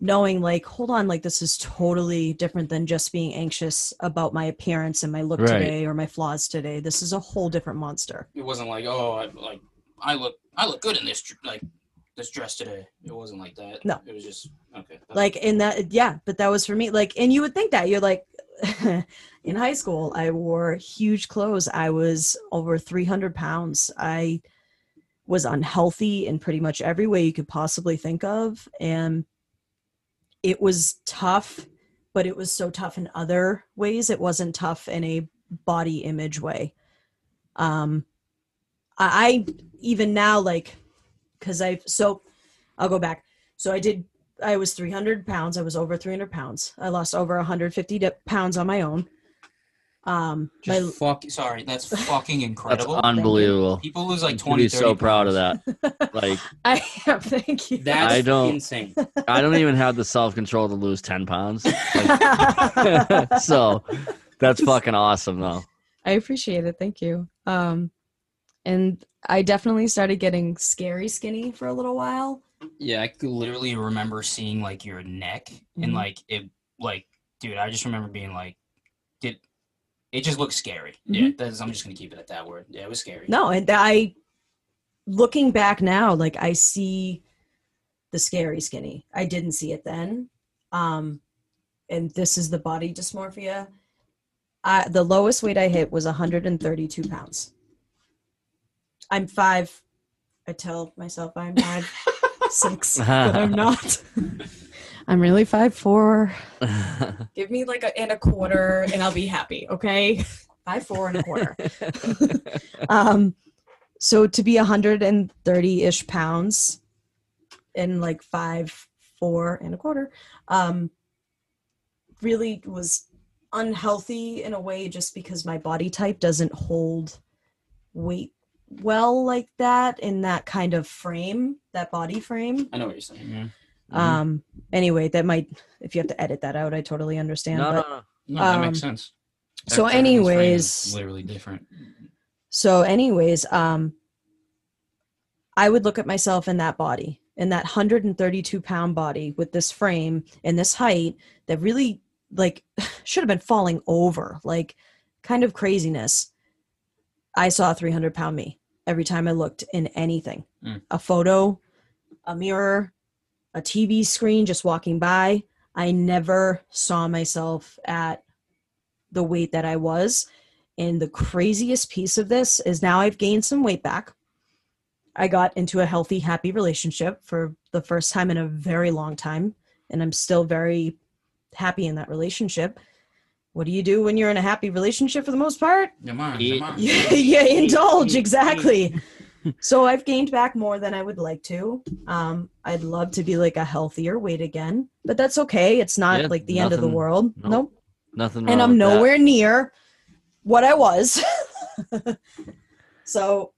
knowing like hold on like this is totally different than just being anxious about my appearance and my look Right. today or my flaws today this is a whole different monster It wasn't like oh I, like I look I look good in this like this dress today. It wasn't like that. No. it was just okay. like in that yeah but that was for me. Like and you would think that. You're like in high school i wore huge clothes. I was over 300 pounds. I was unhealthy in pretty much every way you could possibly think of. And it was tough but it was so tough in other ways. It wasn't tough in a body image way. Um i, I even now like because i've so i'll go back so i did I was 300 pounds. I was over 300 pounds. I lost over 150 pounds on my own. Um, my, Just fuck, sorry, that's fucking incredible. That's incredible. unbelievable. People lose like You should 20, be 30 so proud of that. Like I am. Thank you. That's I don't- insane. I don't even have the self control to lose ten pounds. Like, so that's fucking awesome though. I appreciate it. Thank you. Um, and I definitely started getting scary skinny for a little while. Yeah, I could literally remember seeing like your neck and Mhm. like it, like, dude, I just remember being like, did it just looked scary? Yeah, that's, I'm just gonna keep it at that word. Yeah, it was scary. no, and I, looking back now, like I see the scary skinny. I didn't see it then. Um, and this is the body dysmorphia. I, the lowest weight I hit was 132 pounds. I'm five. I tell myself I'm five six, but I'm not. I'm really five four. Give me like a and a quarter, and I'll be happy. Okay, five four and a quarter. um, so to be 130 ish pounds and like five, four and a quarter, um, really was unhealthy in a way just because my body type doesn't hold weight well like that in that kind of frame, that body frame. I know what you're saying. Yeah. Mhm. Um, anyway, that might, if you have to edit that out, I totally understand. no, but no, no. No, that makes Um, sense. so Everyone's frame is anyways- literally different. So, anyways, um, I would look at myself in that body, in that 132 pound body with this frame and this height that really like should have been falling over, like kind of craziness. I saw a 300 pound me every time I looked in anything Mm. a photo, a mirror, a TV screen just walking by. I never saw myself at the weight that I was. And the craziest piece of this is now I've gained some weight back. I got into a healthy, happy relationship for the first time in a very long time. And I'm still very happy in that relationship. What do you do when you're in a happy relationship for the most part? Come on, come on. yeah, yeah, indulge exactly. so I've gained back more than I would like to. Um, I'd love to be like a healthier weight again, but that's okay. It's not Yeah, like the end of the world. nope. nope Nothing and I'm with that. nowhere near what I was. so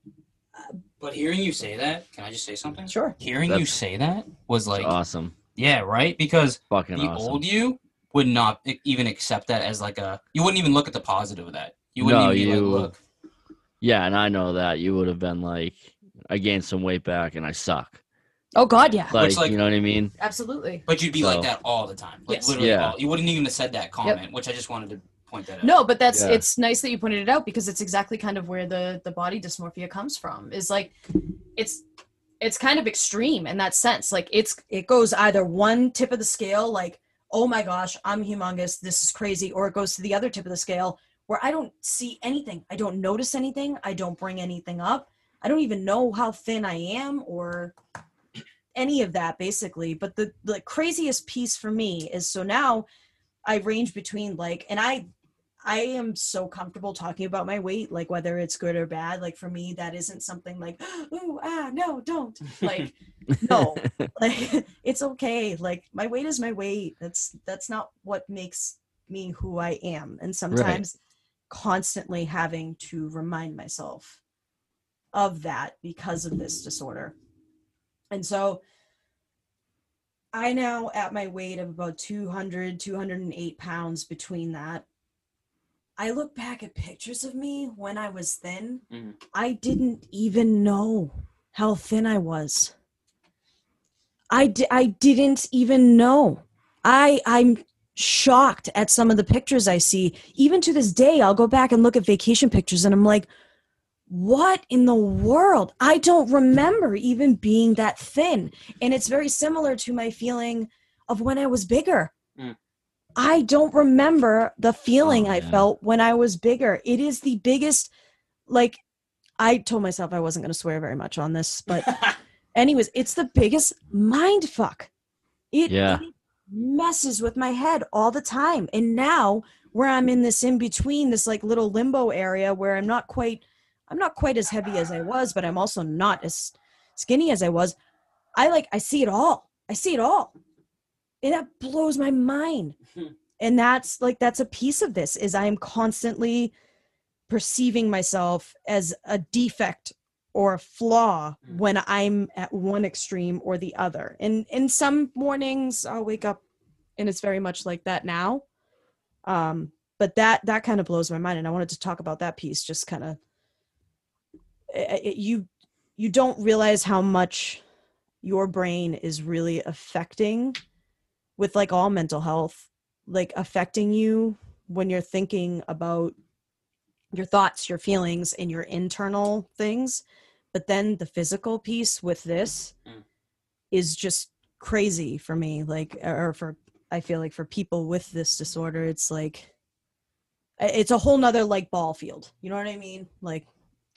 But hearing you say that, can I just say something? sure. Hearing you say that was like, awesome. yeah, right? Because Fucking the awesome. old you would not even accept that as like a. You wouldn't even look at the positive of that. You wouldn't No, even be you- like, look. Yeah, and I know that you would have been like, I gained some weight back and I suck. Oh God, yeah, Like, like- you know what I mean? absolutely. But you'd be like that all the time. Like Yes. literally, Yeah. all, you wouldn't even have said that comment, which I just wanted to point that out. No, but that's Yeah. it's nice that you pointed it out because it's exactly kind of where the the body dysmorphia comes from. Is like it's it's kind of extreme in that sense. Like it's it goes either one tip of the scale, like oh my gosh, I'm humongous, this is crazy, or it goes to the other tip of the scale where I don't see anything, I don't notice anything, I don't bring anything up, I don't even know how thin I am or any of that basically. But the the craziest piece for me is so now I range between like, and I I am so comfortable talking about my weight, like whether it's good or bad. Like for me, that isn't something like, oh, ah, no, don't. Like, no, like it's okay. Like my weight is my weight. That's that's not what makes me who I am. And sometimes constantly having to remind myself of that because of this disorder. And so I now at my weight of about 200, 208 pounds between that. I look back at pictures of me when I was thin. Mhm. I didn't even know how thin I was. I, di- I didn't even know. I I'm shocked at some of the pictures I see. Even to this day, I'll go back and look at vacation pictures and I'm like, what in the world? I don't remember even being that thin. And it's very similar to my feeling of when I was bigger. Mm. I don't remember the feeling Oh, I felt when I was bigger. It is the biggest, like, I told myself I wasn't going to swear very much on this, but anyways, it's the biggest mind fuck. It, Yeah. it messes with my head all the time. And now where I'm in this in between, this like little limbo area where I'm not quite, I'm not quite as heavy as I was, but I'm also not as skinny as I was. I like, I see it all. I see it all. And that blows my mind. and that's like, that's a piece of this is I am constantly perceiving myself as a defect or a flaw Mm. when I'm at one extreme or the other. And in some mornings I'll wake up and it's very much like that now. Um, but that that kind of blows my mind, and I wanted to talk about that piece. Just kind of, you you don't realize how much your brain is really affecting with like all mental health, like affecting you when you're thinking about your thoughts, your feelings, and your internal things. But then the physical piece with this Mm. is just crazy for me. Like, or for, I feel like for people with this disorder, it's like, it's a whole nother like ball field. You know what I mean? Like,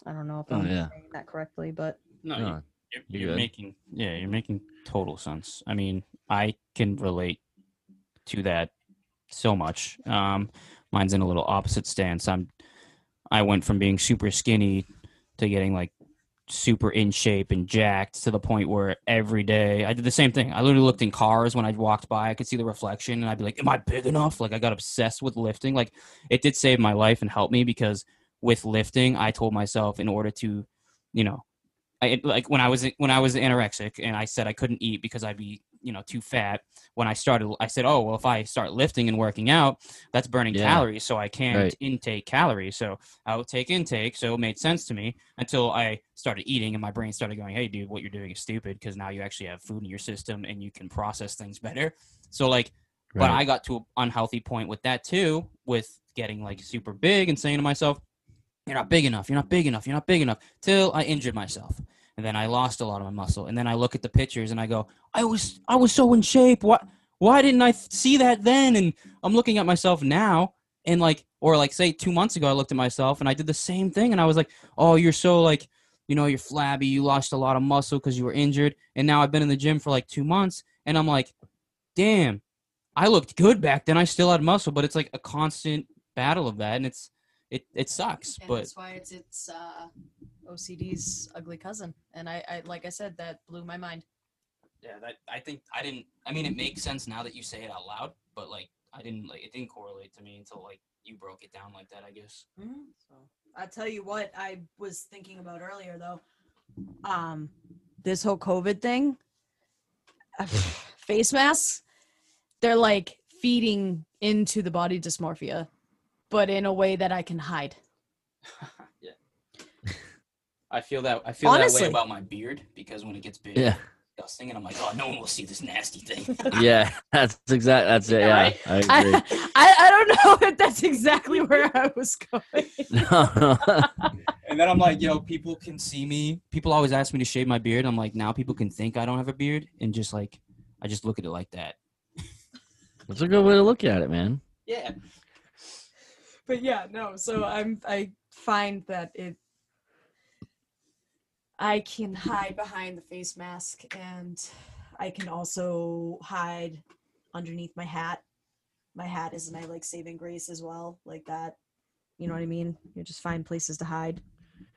I don't know if Oh, I'm yeah. saying that correctly, but no, No, you're, you're you're making yeah, you're making total sense. I mean, I can relate to that so much. Um, mine's in a little opposite stance. I'm I went from being super skinny to getting like super in shape and jacked to the point where every day I did the same thing. I literally looked in cars when I walked by. I could see the reflection and I'd be like, Am I big enough? Like I got obsessed with lifting. Like it did save my life and help me because with lifting, I told myself in order to, you know, I like when I was when I was anorexic and I said I couldn't eat because I'd be you know too fat. When I started, I said, oh well, if I start lifting and working out, that's burning Yeah. calories, so I can't Right. intake calories. So I would take intake, so it made sense to me until I started eating and my brain started going, hey dude, what you're doing is stupid because now you actually have food in your system and you can process things better. So like but I got to an unhealthy point with that too, with getting like super big and saying to myself, "You're not big enough. You're not big enough. You're not big enough." Till I injured myself, and then I lost a lot of my muscle. And then I look at the pictures and I go, "I was I was so in shape. What? Why didn't I see that then?" And I'm looking at myself now, and like, or like, say two months ago, I looked at myself and I did the same thing, and I was like, "Oh, you're so like." You know, you're flabby. You lost a lot of muscle because you were injured, and now I've been in the gym for like two months, and I'm like, damn, I looked good back then. I still had muscle, but it's like a constant battle of that, and it's it it sucks. And But that's why it's it's uh, OCD's ugly cousin. And I, I like I said, that blew my mind. yeah, that I think I didn't. I mean, it makes sense now that you say it out loud, but like I didn't like it didn't correlate to me until like you broke it down like that. I guess. So I tell you what, I was thinking about earlier though. Um, this whole COVID thing, face masks, they're like feeding into the body dysmorphia, but in a way that I can hide. yeah. I feel that I feel that way about my beard because when it gets big, Yeah. disgusting, and I'm like, oh, no one will see this nasty thing. yeah, that's exactly That's it. Yeah, Yeah, right? I I, agree. I, I don't know if that's exactly where I was going. No, no. And then I'm like, yo, people can see me. People always ask me to shave my beard. I'm like, now people can think I don't have a beard, and just like, I just look at it like that. That's a good way to look at it, man. Yeah. But yeah, no. So I'm I find that it I can hide behind the face mask and I can also hide underneath my hat. My hat is my like saving grace as well, like that. You know what I mean? You just find places to hide.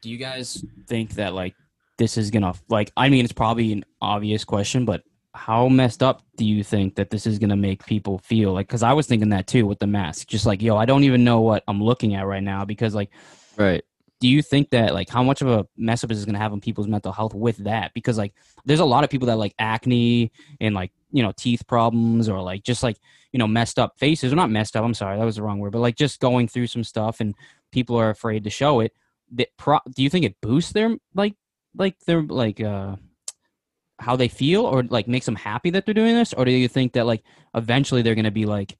Do you guys think that like this is gonna like? I mean, it's probably an obvious question, but how messed up do you think that this is gonna make people feel? Like, because I was thinking that too with the mask. Just like, yo, I don't even know what I'm looking at right now because like Right. do you think that like how much of a mess up is this going to have on people's mental health with that because like there's a lot of people that like acne and like you know teeth problems or like just like you know messed up faces or not messed up i'm sorry that was the wrong word but like just going through some stuff and people are afraid to show it that pro- do you think it boosts their like like their like uh how they feel or like makes them happy that they're doing this? Or do you think that like eventually they're going to be like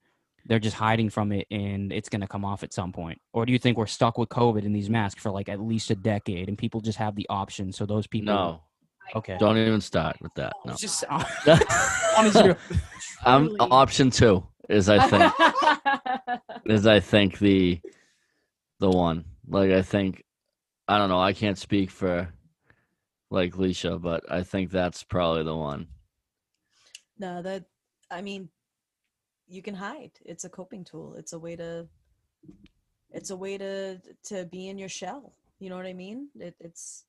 they're just hiding from it and it's going to come off at some point? Or do you think we're stuck with covid and these masks for like at least a decade and people just have the option so those people No, okay. Don't even start with that. No. Just honestly I'm option two is I think. Is I think the the one. Like I think I don't know, I can't speak for like Leisha, but I think that's probably the one. no, that I mean, you can hide. It's a coping tool. It's a way to. It's a way to to be in your shell. You know what I mean? It, it's.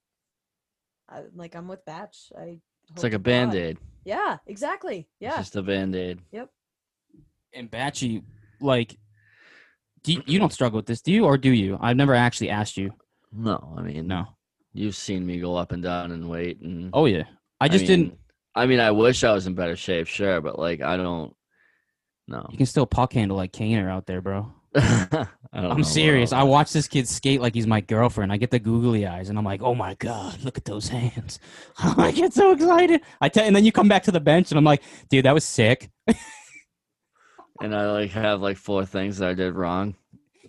I, like I'm with Batch. I. It's like a band aid. Yeah, exactly. It's Yeah. just a band aid. Yep. And Batchy, like do you, you don't struggle with this do you or do you i've never actually asked you No, I mean no You've seen me go up and down and weight and oh yeah i just mean, didn't I mean, I wish I was in better shape, sure, but like I don't no. you can still puck handle like Kaner out there bro I I'm serious. I watch this kid skate like he's my girlfriend. I get the googly eyes, and I'm like, "Oh my god, look at those hands!" I get so excited. I tell, and then you come back to the bench, and I'm like, "Dude, that was sick." and I like have like four things that I did wrong.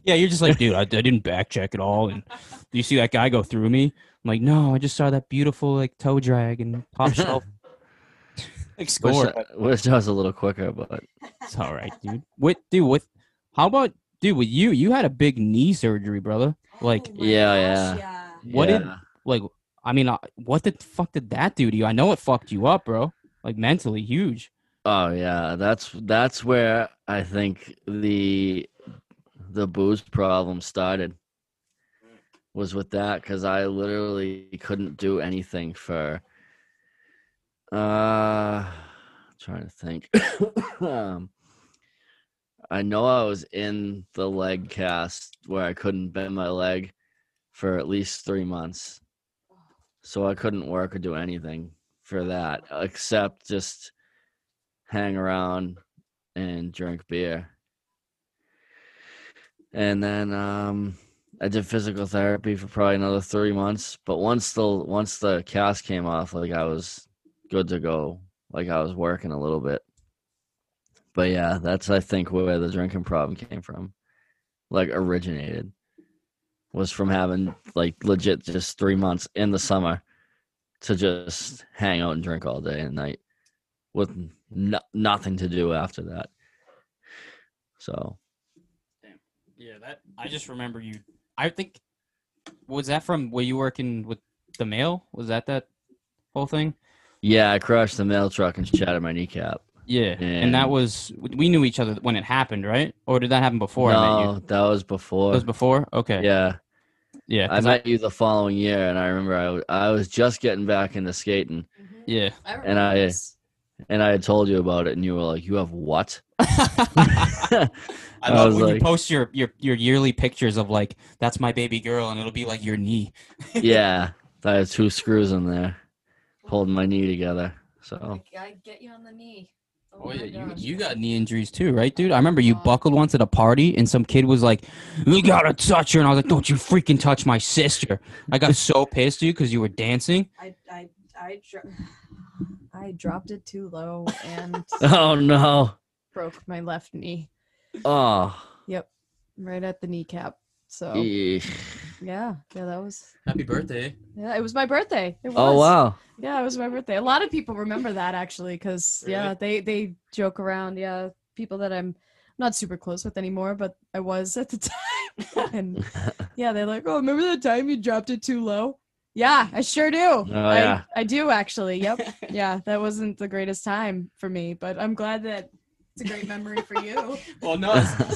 Yeah, you're just like, "Dude, I, I didn't back check at all." And do you see that guy go through me? I'm like, "No, I just saw that beautiful like toe drag and top shelf." like Wish, score. I, wish I was a little quicker, but It's all right, dude. What, dude? What? How about, dude? With you, you had a big knee surgery, brother. Like, Oh Yeah, gosh, yeah. What did- like I mean, uh, what the fuck did that do to you? I know it fucked you up, bro. Like mentally, huge. Oh yeah, that's that's where I think the the booze problem started. Was with that because I literally couldn't do anything for. Uh, trying to think. um, I know I was in the leg cast where I couldn't bend my leg for at least three months, so I couldn't work or do anything for that except just hang around and drink beer. And then um, I did physical therapy for probably another three months. But once the once the cast came off, like I was good to go. Like I was working a little bit. But yeah, that's I think where the drinking problem came from. Like originated. Was from having like legit just three months in the summer to just hang out and drink all day and night with no, nothing to do after that. So Damn. Yeah, that I just remember you. I think was that from were you working with the mail? Was that that whole thing? yeah, I crashed the mail truck and shattered my kneecap. Yeah, and that was we knew each other when it happened, right? Or did that happen before I met you? no, that was before. That was before. Okay. Yeah, Yeah. I met you the following year, and I remember I was, I was just getting back into skating, mm-hmm. yeah. I And I- this. and I had told you about it, and you were like, "You have what?" I I love was when you post your, your your yearly pictures of like that's my baby girl, and it'll be like your knee. yeah, I had two screws in there holding my knee together. So I, I get you on the knee. Oh, oh my yeah, you, you got knee injuries too, right, dude? I remember you buckled once at a party, and some kid was like, "You gotta touch her," and I was like, "Don't you freaking touch my sister!" I got so pissed, at you because you were dancing. I I I, dro- I dropped it too low and oh no, broke my left knee. Oh, Yep, right at the kneecap. So eesh. yeah, yeah, that was Happy birthday! yeah, it was my birthday. It oh, was. oh wow, Yeah, it was my birthday. A lot of people remember that actually, because yeah, they they joke around. Yeah, people that I'm not super close with anymore, but I was at the time. and yeah, they're like, "Oh, remember that time you dropped it too low?" Yeah, I sure do. Oh, yeah. I, I do actually. Yep. yeah, that wasn't the greatest time for me, but I'm glad that it's a great memory for you. Well, no,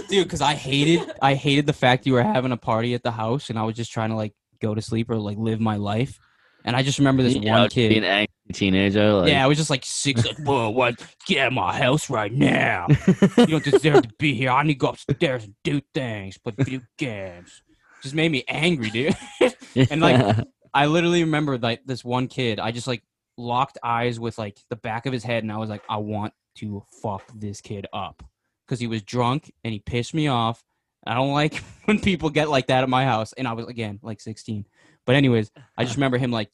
dude, because I hated I hated the fact you were having a party at the house, and I was just trying to like go to sleep or like live my life. And I just remember this You one know, kid. being an angry teenager. Like, yeah, I was just like six. Like, Whoa, what? Get out of my house right now. You don't deserve to be here. I need to go upstairs and do things, play video games. Just made me angry, dude. and, like, I literally remember like this one kid. I just like locked eyes with like the back of his head, and I was like, I want to fuck this kid up because he was drunk and he pissed me off. I don't like when people get like that at my house, and I was again like 16. But anyways, I just remember him like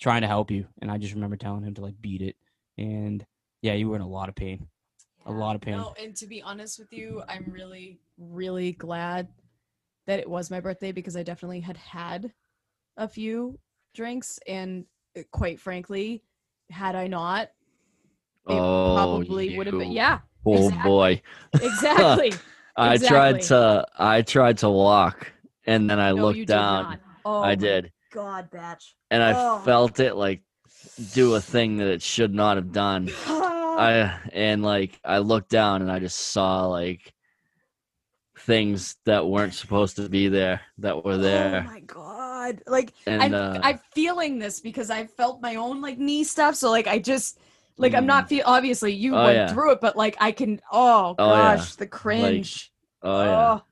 trying to help you, and I just remember telling him to like beat it. And yeah, you were in a lot of pain. A lot of pain. No, and to be honest with you, I'm really, really glad that it was my birthday because I definitely had had a few drinks, and uh, quite frankly, had I not, oh, probably would have been. Yeah, Oh exactly. boy, exactly. I tried to I tried to walk, and then I no, looked down. Oh, I did, God, batch. and I Oh. felt it like do a thing that it should not have done. I and like I looked down and I just saw like things that weren't supposed to be there that were there. Oh my god! Like and I'm, uh, I'm feeling this because I felt my own like knee stuff. So like I just like I'm not mm. feel. Obviously, you Oh, went yeah. through it, but like I can. Oh Oh, yeah. gosh, the cringe. oh yeah, Oh.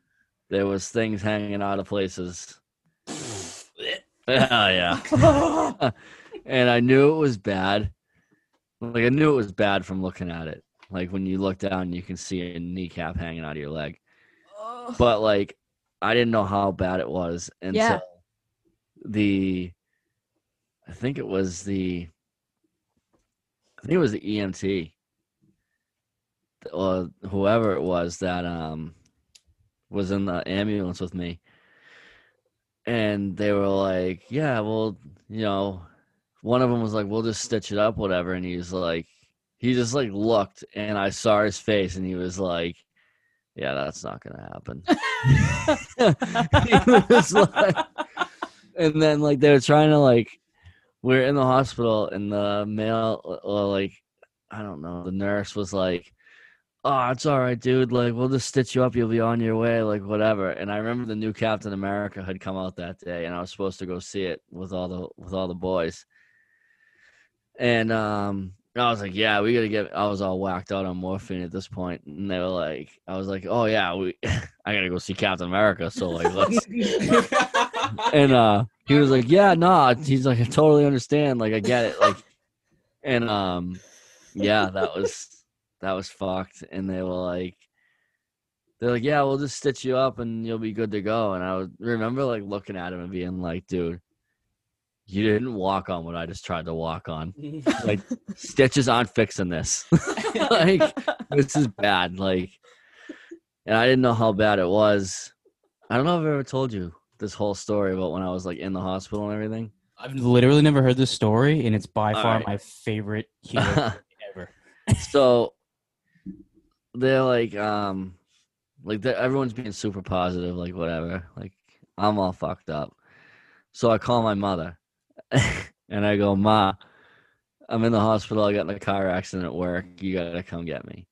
there was things hanging out of places. oh yeah, Oh. and I knew it was bad. Like I knew it was bad from looking at it. Like when you look down, you can see a kneecap hanging out of your leg. Oh. but like I didn't know how bad it was until Yeah. the I think it was the think it was the EMT or whoever it was that um was in the ambulance with me. And they were like yeah well you know one of them was like we'll just stitch it up whatever and he's like he just like looked and I saw his face and he was like yeah that's not gonna happen. He was like, and then like they were trying to like we're in the hospital and the male or like I don't know the nurse was like oh, it's all right, dude. Like, we'll just stitch you up. You'll be on your way, like, whatever. And I remember the new Captain America had come out that day, and I was supposed to go see it with all the with all the boys. And um, I was like, yeah, we gotta get. I was all whacked out on morphine at this point, and they were like, I was like, oh yeah, we, I gotta go see Captain America. So like, let's. and uh, he was like, yeah, nah. He's like, I totally understand. Like, I get it. Like, and um, yeah, that was that was fucked. And they were like, they're like, yeah, we'll just stitch you up and you'll be good to go. And I would remember like looking at him and being like, dude, you didn't walk on what I just tried to walk on. Like, stitches aren't fixing this. like, this is bad. Like, and I didn't know how bad it was. I don't know if I've ever told you this whole story about when I was like in the hospital and everything. I've literally never heard this story, and it's by All far right. my favorite hero ever. so they're like um like everyone's being super positive like whatever like i'm all fucked up so i call my mother and i go ma i'm in the hospital i got in a car accident at work you gotta come get me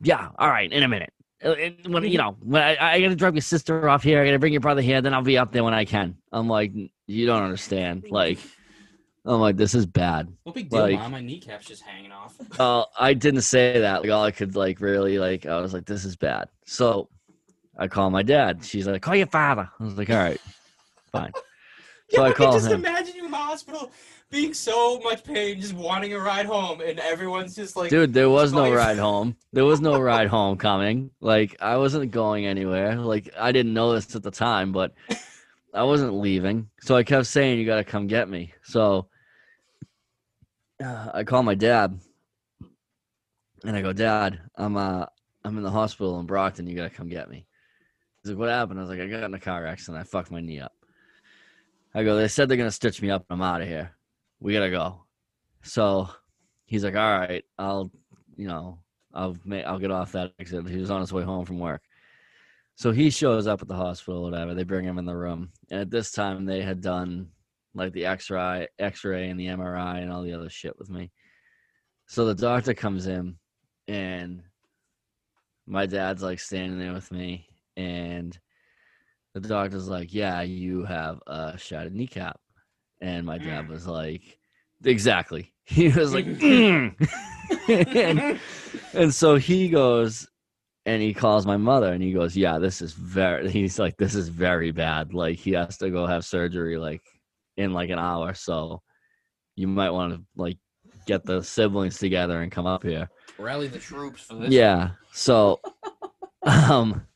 yeah all right in a minute Uh, when you know when I, I gotta drop your sister off here i gotta bring your brother here then i'll be up there when i can i'm like you don't understand like i'm like this is bad What big deal, Like- mom? My kneecap's just hanging off. Oh, I didn't say that. Like all I could like really like I was like, this is bad. So I call my dad. She's like, call your father. I was like, all right, fine. So I call just him. imagine you in the hospital being so much pain, just wanting a ride home, and everyone's just like, Dude, there was no ride home. There was no ride home coming. Like I wasn't going anywhere. Like I didn't know this at the time, but I wasn't leaving. So I kept saying, you got to come get me. So uh, I call my dad, and I go, Dad, I'm uh I'm in the hospital in Brockton. You got to come get me. He's like, What happened? I was like, I got in a car accident. I fucked my knee up. I go, They said they're gonna stitch me up. I'm out of here. We gotta go. So he's like, All right, I'll you know I'll make I'll get off that exit. He was on his way home from work. So he shows up at the hospital, whatever. They bring him in the room, and at this time they had done like the X-ray, X-ray, and the MRI, and all the other shit with me. So the doctor comes in, and my dad's like standing there with me, and the doctor's like, "Yeah, you have a shattered kneecap," and my dad was like, "Exactly." He was like, "Mm." and, and so he goes and he calls my mother and he goes, Yeah, this is very he's like, This is very bad. Like he has to go have surgery like in like an hour. So you might want to like get the siblings together and come up here. rally the troops for this. Yeah. So um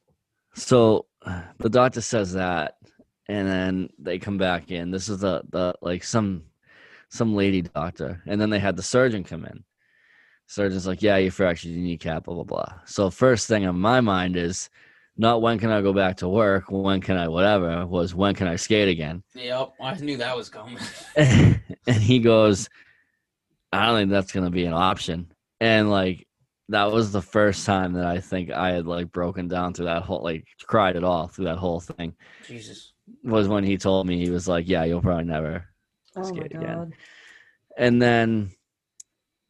so the doctor says that and then they come back in. This is the the like some some lady doctor. And then they had the surgeon come in. Surgeon's like, Yeah, you fractured your kneecap, blah blah blah. So first thing on my mind is not when can I go back to work, when can I whatever, was when can I skate again? Yep, I knew that was coming. and he goes, I don't think that's gonna be an option. And like that was the first time that I think I had like broken down through that whole like cried it all through that whole thing. Jesus. Was when he told me he was like, Yeah, you'll probably never Oh skate again. And then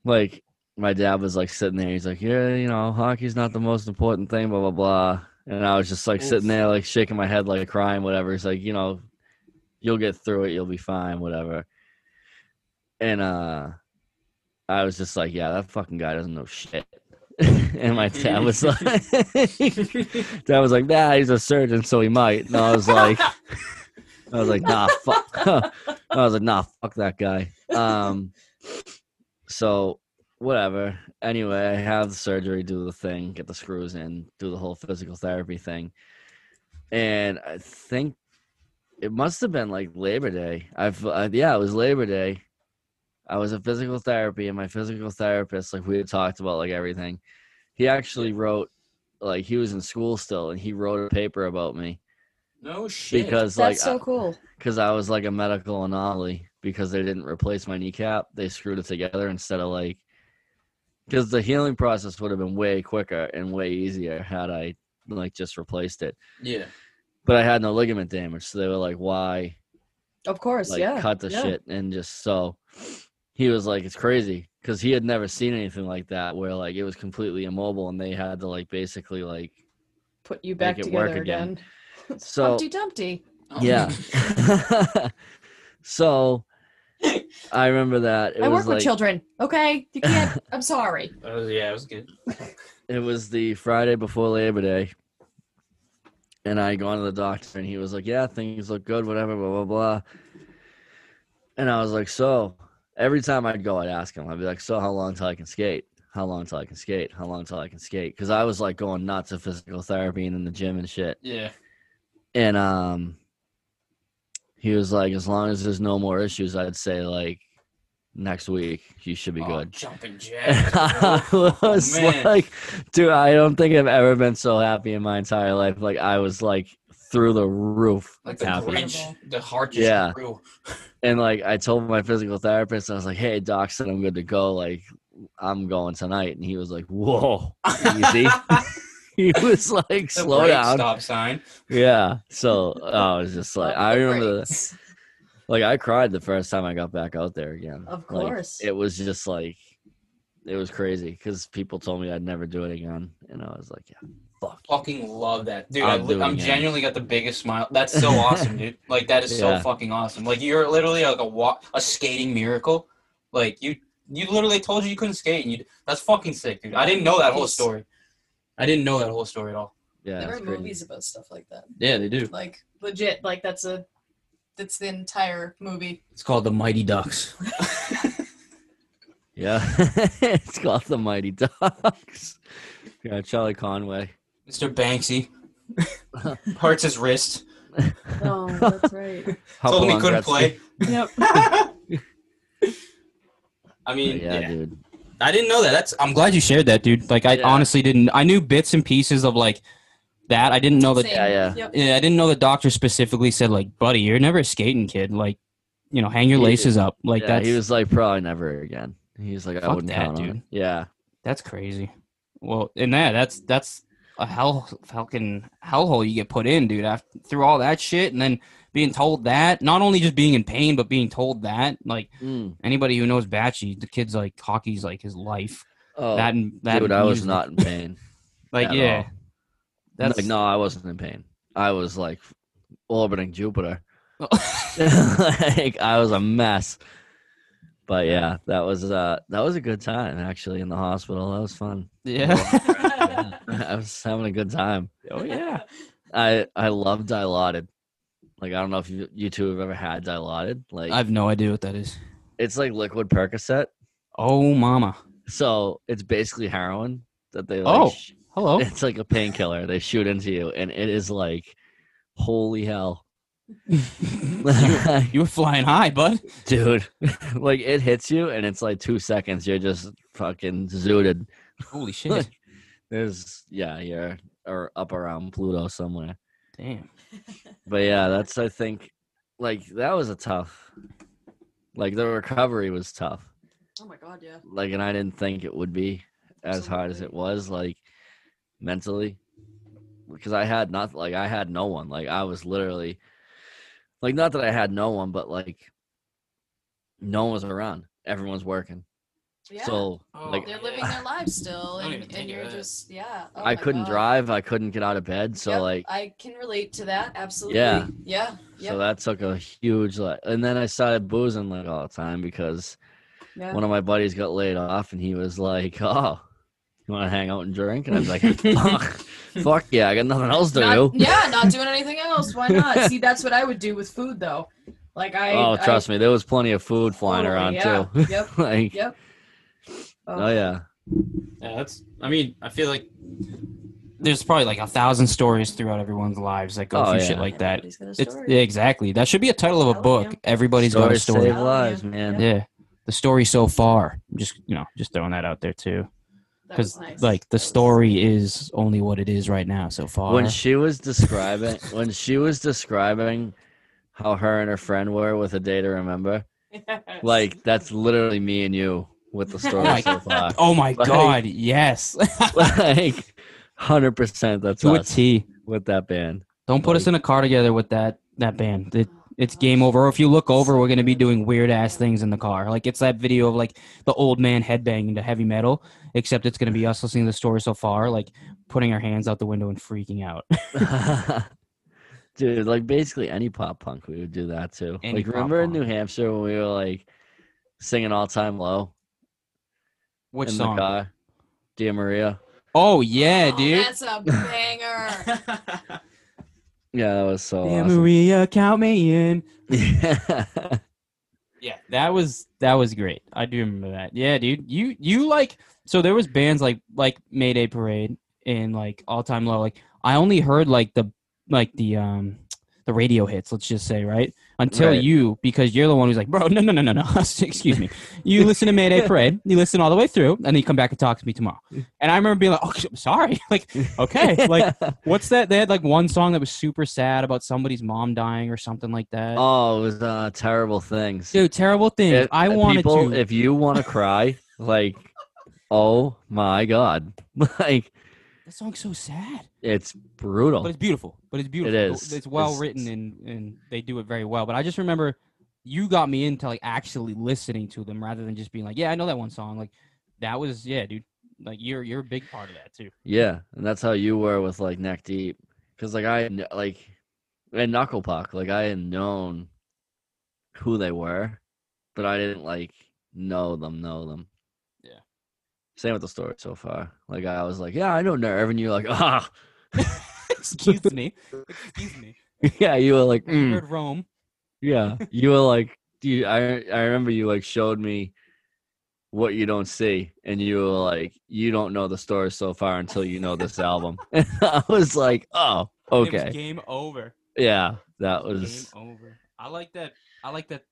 like my dad was like sitting there, he's like, Yeah, you know, hockey's not the most important thing, blah blah blah. And I was just like sitting there like shaking my head like crying, whatever. He's like, you know, you'll get through it, you'll be fine, whatever. And uh I was just like, Yeah, that fucking guy doesn't know shit. and my dad was like Dad was like, Nah, he's a surgeon, so he might. And I was like I was like, nah, fuck. I was like, nah, fuck that guy. Um, so whatever. Anyway, I have the surgery, do the thing, get the screws in, do the whole physical therapy thing, and I think it must have been like Labor Day. I've uh, yeah, it was Labor Day. I was at physical therapy, and my physical therapist, like we had talked about, like everything. He actually wrote, like he was in school still, and he wrote a paper about me No shit. because That's like so cool. because I was like a medical anomaly because they didn't replace my kneecap. They screwed it together instead of like because the healing process would have been way quicker and way easier had I like just replaced it. yeah. But I had no ligament damage, so they were like, "Why Of course, like yeah. cut the yeah. shit?" And just so he was like, it's crazy because he had never seen anything like that where like it was completely immobile and they had to like basically like Put you back it work together again. again. so Humpty Dumpty. Oh. yeah. so I remember that it I was work like with children. Okay, you can't. I'm sorry. Oh, yeah, it was good. it was the Friday before Labor Day. And I gone to the doctor and he was like, Yeah, things look good, whatever, blah, blah, blah. And I was like, So every time I'd go, I'd ask him, I'd be like, So how long till I can skate? How long till I can skate? How long till I can skate? Because I was like going nuts of physical therapy and in the gym and shit. Yeah. And um he was like, As long as there's no more issues, I'd say like next week you should be Oh, good. Jumping jack. I was man. like, dude, I don't think I've ever been so happy in my entire life. Like I was like through the roof like the happy. Grinch. The heart just Yeah. grew. And like I told my physical therapist, I was like, hey, doc said I'm good to go. Like I'm going tonight. And he was like, whoa, easy. he was like, The slow down. Stop sign. Yeah. So I was just like, I remember, the, like I cried the first time I got back out there again. Of Like, course. it was just like it was crazy because people told me I'd never do it again, and I was like, "Yeah, fuck." Fucking love that, dude. I'll I, do li- it I'm genuinely got the biggest smile. That's so awesome, dude. Like that is so fucking awesome. Like you're literally like a wa- a skating miracle. Like you, you literally told you you couldn't skate, and you. That's fucking sick, dude. I didn't know that whole story. I didn't know that whole story at all. Yeah, there it's are crazy. movies about stuff like that. Yeah, they do. Like legit, like that's a that's the entire movie. It's called the Mighty Ducks. Yeah, it's called the Mighty Ducks. Yeah, Charlie Conway. Mr. Banksy hurts his wrist. Oh, that's right. Told him he couldn't play. yep. I mean, yeah, yeah, dude. I didn't know that. That's. I'm glad you shared that, dude. Like, I Yeah. honestly didn't. I knew bits and pieces of like that. I didn't know that. Same. Yeah, yeah. Yep. Yeah, I didn't know the doctor specifically said like, buddy, you're never a skating kid. Like, you know, hang your He- laces up. Like yeah, that's he was like, probably never again. He was like, I wouldn't that, count on dude. it. Yeah, that's crazy. Well, in that, that's that's a hell fucking hellhole you get put in, dude. After through all that shit, and then being told that, not only just being in pain, but being told that, like Mm. anybody who knows Batchy, the kid's like hockey's like his life. Oh, that and that, dude, I was music. not in pain. like yeah. all. That's like, no, I wasn't in pain. I was like orbiting Jupiter. like I was a mess. But yeah, that was uh that was a good time actually in the hospital. That was fun. yeah. I was having a good time. oh yeah. I I love dilaudid. Like I don't know if you you two have ever had dilaudid. Like I have no idea what that is. it's like liquid Percocet. Oh mama. So it's basically heroin that they like. Oh. sh- Hello. It's like a painkiller. They shoot into you, and it is like, holy hell, you, you were flying high, bud. dude! like it hits you, and it's like two seconds. You're just fucking zooted. Holy shit. There's yeah, you're or up around Pluto somewhere. Damn. But yeah, that's I think like that was a tough. Like the recovery was tough. Oh my god, yeah. Like, and I didn't think it would be as hard as it was. Like mentally, because I had not like I had no one. Like I was literally like not that I had no one, but like no one was around. Everyone's working. Yeah. So Oh, like they're living their lives still, and, and you're just yeah. Oh I couldn't God. drive. I couldn't get out of bed. So Yep, like I can relate to that absolutely. Yeah. yeah, yeah. so that took a huge like. And then I started boozing like all the time because yeah. one of my buddies got laid off, and he was like, "Oh, you want to hang out and drink?" And I was like, "Fuck, fuck yeah, I got nothing else to Not- do." yeah, not doing anything else. Why not? See, that's what I would do with food, though. Like I. oh, I, trust me, there was plenty of food flying Totally, around yeah. too. Yep. like, Yep. Oh yeah, Yeah, that's. I mean, I feel like there's probably like a thousand stories throughout everyone's lives that go Oh, through yeah. shit like that. Got a It's story. yeah, exactly. That should be a title of a Hell book. yeah. Everybody's got a story. save lives, yeah. man. Yeah, the story so far. I'm just you know, just throwing that out there too, because nice. like the story is only what it is right now so far. When she was describing, when she was describing how her and her friend were with a day to remember, like that's literally me and you with the story so far. oh my Like- god, yes, like, hundred percent, that's to a T. with that band. Don't put us in a car together with that that band. It, it's game over. Or if you look over, we're gonna be doing weird ass things in the car. Like it's that video of like the old man headbanging to heavy metal, except it's gonna be us listening to the story so far, like putting our hands out the window and freaking out. Dude, like basically any pop punk, we would do that too. Any like remember in. New Hampshire when we were like singing all time low Which in song? the car? Dear Maria. Oh yeah, Oh, dude. That's a banger. Yeah, that was so Yeah, awesome. Maria, count me in. yeah, Yeah, that was that was great. I do remember that. Yeah, dude. You you like so there was bands like like Mayday Parade and like All Time Low. Like I only heard like the like the um the radio hits, let's just say, right? Until Right. you, because you're the one who's like, bro, no, no, no, no, no. Excuse me. You listen to Mayday Parade, you listen all the way through, and then you come back and talk to me tomorrow. And I remember being like, oh, sorry. Like, okay. Like, what's that? They had like one song that was super sad about somebody's mom dying or something like that. oh, it was uh, terrible things. Dude, terrible thing. If- I wanted people, to. if you want to cry, like, oh my god, like that song's so sad. it's brutal. But it's beautiful. But it's beautiful. It is. It's well It's- written and and they do it very well. But I just remember you got me into like actually listening to them rather than just being like, yeah, I know that one song. Like that was yeah, dude. Like you're you're a big part of that too. Yeah, and that's how you were with like neck deep, because like I like and knuckle puck, like I had known who they were, but I didn't like know them, know them. Same with the story so far. Like I was like, yeah, I know Nerve, and you're like, ah, Excuse me. Excuse me. yeah. You were like, "Mm." heard Roam. yeah. You were like, you. I I remember you like showed me what you don't see, and you were like, you don't know the story so far until you know this album. And I was like, oh, okay. game over. Yeah, that was Game over. I like that. I like that.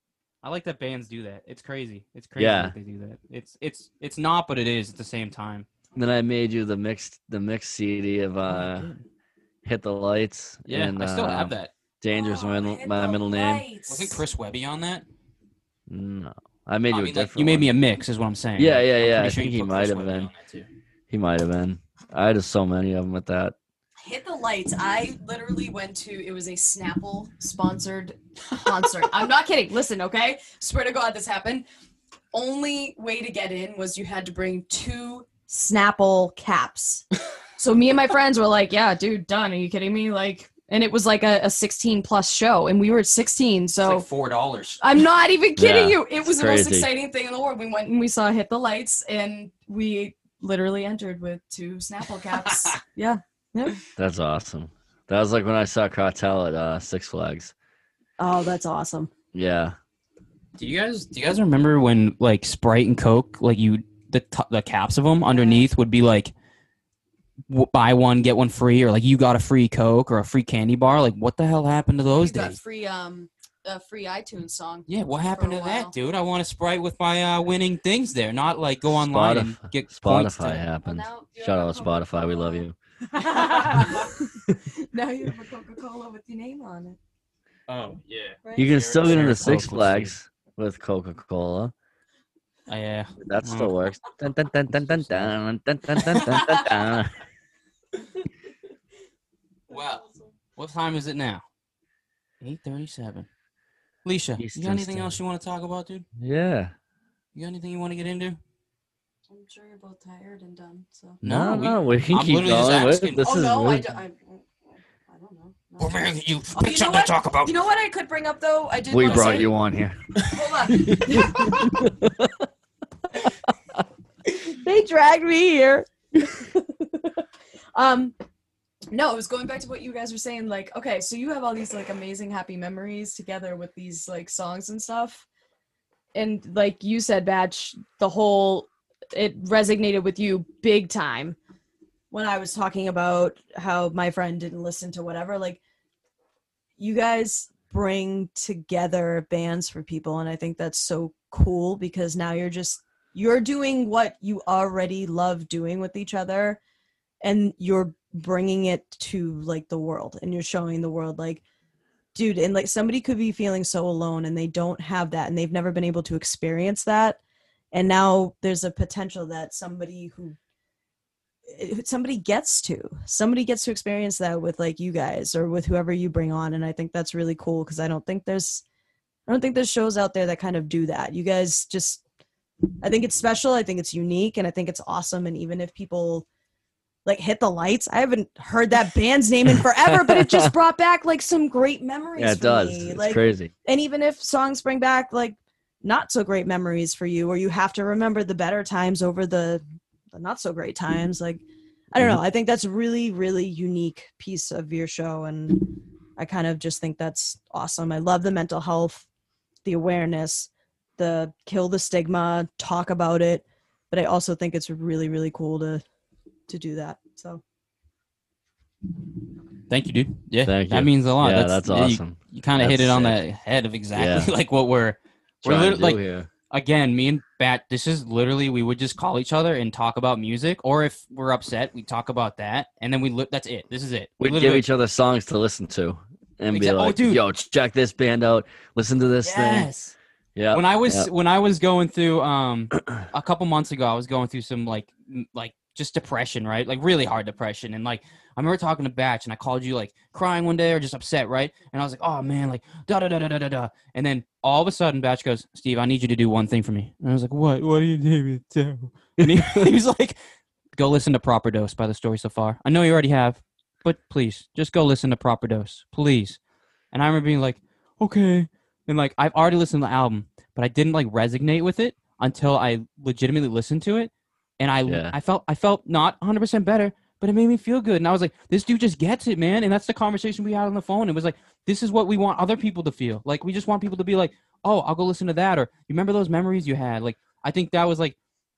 I like that bands do that. It's crazy. It's crazy Yeah. that they do that. It's it's it's not, but it is at the same time. then I made you the mixed the mixed CD of uh Hit the Lights. yeah, and, I still uh, have that. Dangerous Oh, middle, hit my the middle name. Wasn't Chris Webby on that? No. I made I you mean, a like, different You made me a mix, is what I'm saying. Yeah, Like, yeah, I'm yeah. I sure think you he might Chris have Webby been. too. He might have been. I had so many of them with that. Hit the lights. I literally went to it was a Snapple sponsored concert. I'm not kidding. Listen, okay? Swear to God this happened. Only way to get in was you had to bring two Snapple caps. so me and my friends were like, "Yeah, dude, done. Are you kidding me?" Like, and it was like a, a 16 plus show, and we were 16. It's So like four dollars. I'm not even kidding Yeah, you. It was it's the most exciting thing in the world. We went and we saw Hit the Lights, and we literally entered with two Snapple caps. yeah. That's awesome. That was like when I saw Cartel at uh, Six Flags. Oh, that's awesome. Yeah. Do you guys do you guys remember when like Sprite and Coke like you the t- the caps of them underneath would be like w- buy one get one free or like you got a free Coke or a free candy bar like what the hell happened to those you got days? free um a free iTunes song. Yeah, what happened to while. that, dude? I want a Sprite with my uh, winning things there, not like go online and Spotif- get points Spotify to- happened. now Shout out a Spotify. We love you. Now you have a Coca Cola with your name on it. Oh yeah, Right? You can still get into Six Coke Flags with Coca Cola. Uh, yeah. That still works. Dun, dun, dun, dun, dun, dun, dun, dun, dun, dun, dun, dun. Well, What time is it now? Eight thirty-seven. Leisha, you got Eastern anything else you want to talk about, dude? Yeah. You got anything you want to get into? I'm sure you're both tired and done. So. No, we- no, we can I'm keep literally just going. with- asking. This oh is no, I, really- do, I, I don't know. No. well, man, you Oh, pick you know something to talk about. You know what I could bring up though? I did. we brought say- you on here. Hold on. They dragged me here. um, no, it was going back to what you guys were saying. Like, okay, so you have all these like amazing happy memories together with these like songs and stuff. and like you said batch the whole it resonated with you big time when i was talking about how my friend didn't listen to whatever. Like you guys bring together bands for people and i think that's so cool because now you're just you're doing what you already love doing with each other and you're bringing it to like the world and you're showing the world like dude and like somebody could be feeling so alone and they don't have that and they've never been able to experience that and now there's a potential that somebody eh, who somebody gets to somebody gets to experience that with like you guys or with whoever you bring on and i think that's really cool because i don't think there's i don't think there's shows out there that kind of do that you guys just i think it's special i think it's unique and i think it's awesome and even if people like hit the lights i haven't heard that band's name in forever but it just brought back like some great memories Yeah, it does. me. It's like crazy. and even if songs bring back like not so great memories for you or you have to remember the better times over the, the not so great mm-hmm. times like i don't know mm-hmm. i think that's really really unique piece of your show and i kind of just think that's awesome i love the mental health the awareness the kill the stigma talk about it but i also think it's really really cool to to do that so Thank you, dude. Yeah, Thank that means a lot. yeah, that's, yeah, you- awesome. You, kind of hit That's it on sick. the head of exactly Yeah. like what we're we're literally like again, me and Bat, this is literally we would just call each other and talk about music, or if we're upset, we talk about that, and then we look. That's it. This is it. We'd give each other songs to listen to and be Exa- oh, like, dude. "Yo, check this band out. Listen to this thing." Yeah. When I was Yep. when I was going through um a couple months ago, I was going through some like m- like just depression, right? Like really hard depression, and like I remember talking to Batch, and I called you like crying one day or just upset, right? And I was like, oh man, like da da da da da da da, and then all of a sudden, Batch goes, Steve, I need you to do one thing for me, and I was like, what? What do you need me to do? And he, he was like, go listen to Proper Dose by the story so far. I know you already have, but please just go listen to Proper Dose, please. And I remember being like, okay, and like I've already listened to the album, but I didn't like resonate with it until I legitimately listened to it, and I Yeah. I felt I felt not 100 percent better, but it made me feel good, and I was like, this dude just gets it, man, and that's the conversation we had on the phone. It was like, this is what we want other people to feel, like we just want people to be like, oh, I'll go listen to that, or you remember those memories you had, like I think that was like,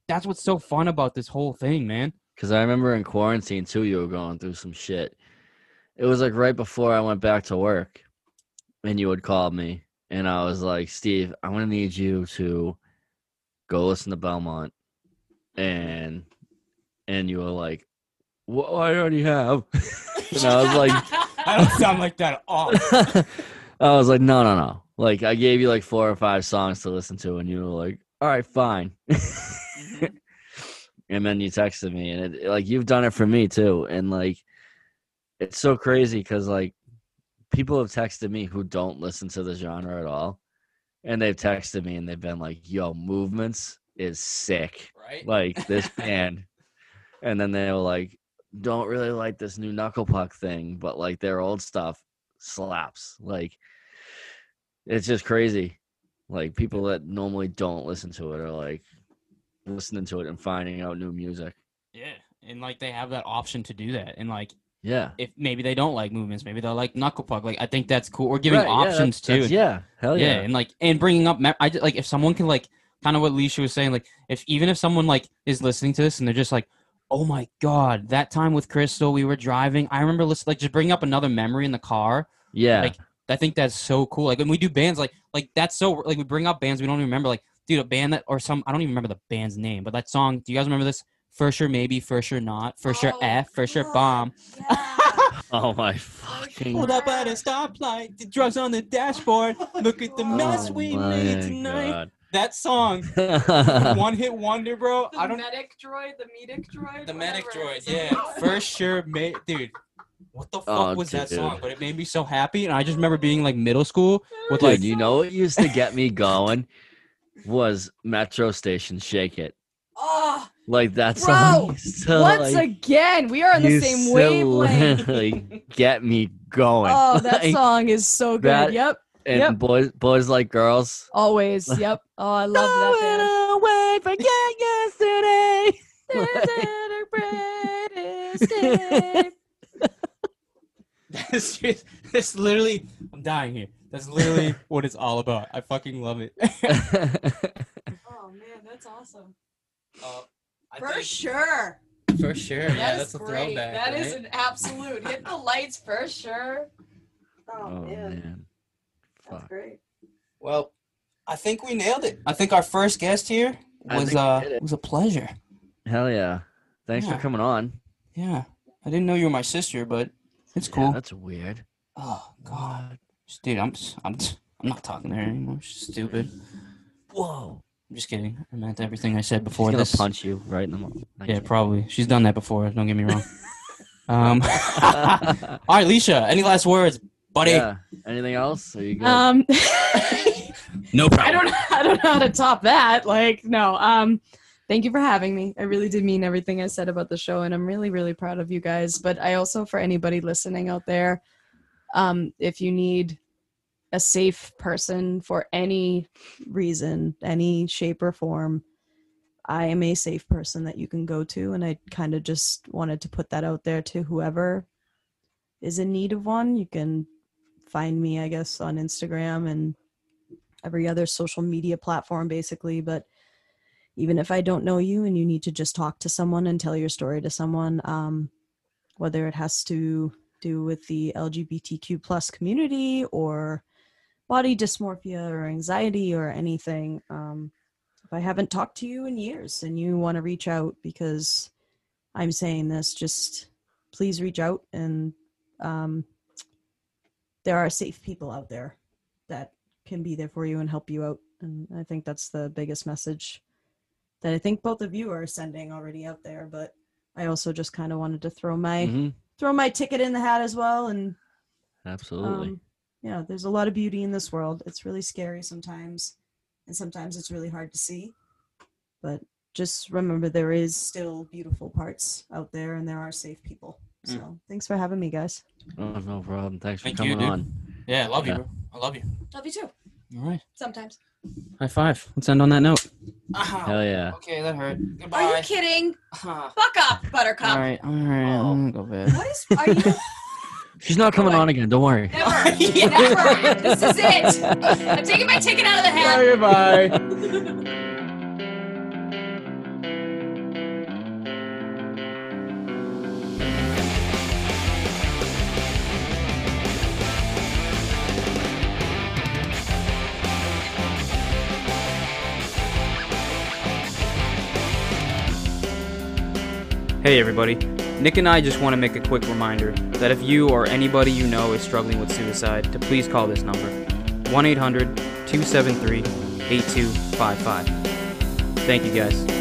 that's what's so fun about this whole thing, man. Because I remember in quarantine too, you were going through some shit. It was like right before I went back to work, and you would call me, and I was like, "Steve, I'm going to need you to go listen to Belmont," and and you were like, "Well, I already have," and I was like, I don't sound like that at all. I was like, "No, no, no!" Like I gave you like four or five songs to listen to, and you were like, "All right, fine." Mm-hmm. and then you texted me and it like you've done it for me too and like it's so crazy because like people have texted me who don't listen to the genre at all and they've texted me and they've been like yo movements is sick Right? like this band and then they were like don't really like this new knuckle puck thing but like their old stuff slaps like it's just crazy like people that normally don't listen to it are like listening to it and finding out new music Yeah, and like they have that option to do that, and like yeah if maybe they don't like movements, maybe they'll like knuckle puck. Like I think that's cool. We're giving Right, yeah, options that's- too. that's- yeah hell yeah, yeah, and like and bringing up. I like if someone can like kind of what Leisha was saying. Like if even if someone like is listening to this and they're just like, oh my god, that time with Crystal, we were driving. I remember listening. Like just bring up another memory in the car. yeah like, I think that's so cool. Like when we do bands, like like that's so like we bring up bands we don't even remember. Like dude, a band that or some I don't even remember the band's name, but that song. Do you guys remember this? For sure, maybe. For sure, not. For sure, Oh, F. For sure, God. bomb. oh my fucking Pulled up at a stoplight, the drugs on the dashboard. Look at the oh mess oh we made tonight. God. That song, one hit wonder, bro. The I don't. medic droid, the medic droid. The medic droid, yeah, called. for sure, mate, dude. What the fuck Oh, was that song? But it made me so happy, and I just remember being like middle school with Dude, like you know what used to get me going was Metro Station Shake It. Oh, Like that Bro, song used to once like, again we are on the same to wavelength literally get me going. oh that Like, song is so good that- yep and yep. boys boys like girls. always yep oh i love that band away, forget yesterday. That's just, that's literally, I'm dying here. That's literally what it's all about. I fucking love it. oh man, that's awesome. Uh, I For think- sure. For sure. That Yeah, is that's a great. throwback. That is right? an absolute. Hit the lights for sure. Oh, oh man, man. That's great. Well, I think we nailed it. I think our first guest here was think uh was a pleasure. Hell yeah. Thanks Yeah. for coming on. Yeah. I didn't know you were my sister, but it's Yeah, cool. that's weird. oh god. Dude, I'm s- I'm s- I'm not talking to her anymore. She's stupid. Whoa. I'm just kidding. I meant everything I said She's before gonna this. punch you right in the mouth. Yeah, probably. She's done that before. Don't get me wrong. um, all right, Leisha. Any last words, buddy? yeah. Anything else? Are you good? Um, No problem. I don't I don't know how to top that. Like, no. Um, thank you for having me. I really did mean everything I said about the show, and I'm really, really proud of you guys. But I also, for anybody listening out there, um, if you need a safe person for any reason, any shape or form, I am a safe person that you can go to, and I kind of just wanted to put that out there to whoever is in need of one. You can find me, I guess, on Instagram and every other social media platform basically. But even if i don't know you and you need to just talk to someone and tell your story to someone um, whether it has to do with the lgbtq plus community or body dysmorphia or anxiety or anything um, if i haven't talked to you in years and you want to reach out because i'm saying this just please reach out and um, there are safe people out there that can be there for you and help you out. And I think that's the biggest message that I think both of you are sending already out there. But I also just kind of wanted to throw my Mhm. throw my ticket in the hat as well. And Absolutely. um, yeah, there's a lot of beauty in this world. It's really scary sometimes, and sometimes it's really hard to see. But just remember, there is still beautiful parts out there, and there are safe people. Mm. So thanks for having me, guys. oh, no problem. Thanks for Thank you, coming dude. on. Yeah, I love you, bro. I love you. Love you too. All right. Sometimes. High five. Let's end on that note. Hell yeah. Okay, that hurt. Are you Goodbye. kidding? Huh. Fuck up, Buttercup. All right, all right. I'm gonna go bed. What is? Are you? She's not coming on again. Don't worry. Never. yeah, Never. This is it. I'm taking my ticket out of the hat. Goodbye. Hey everybody, Nick and I just want to make a quick reminder that if you or anybody you know is struggling with suicide, to please call this number 1 800 273 8255. Thank you guys.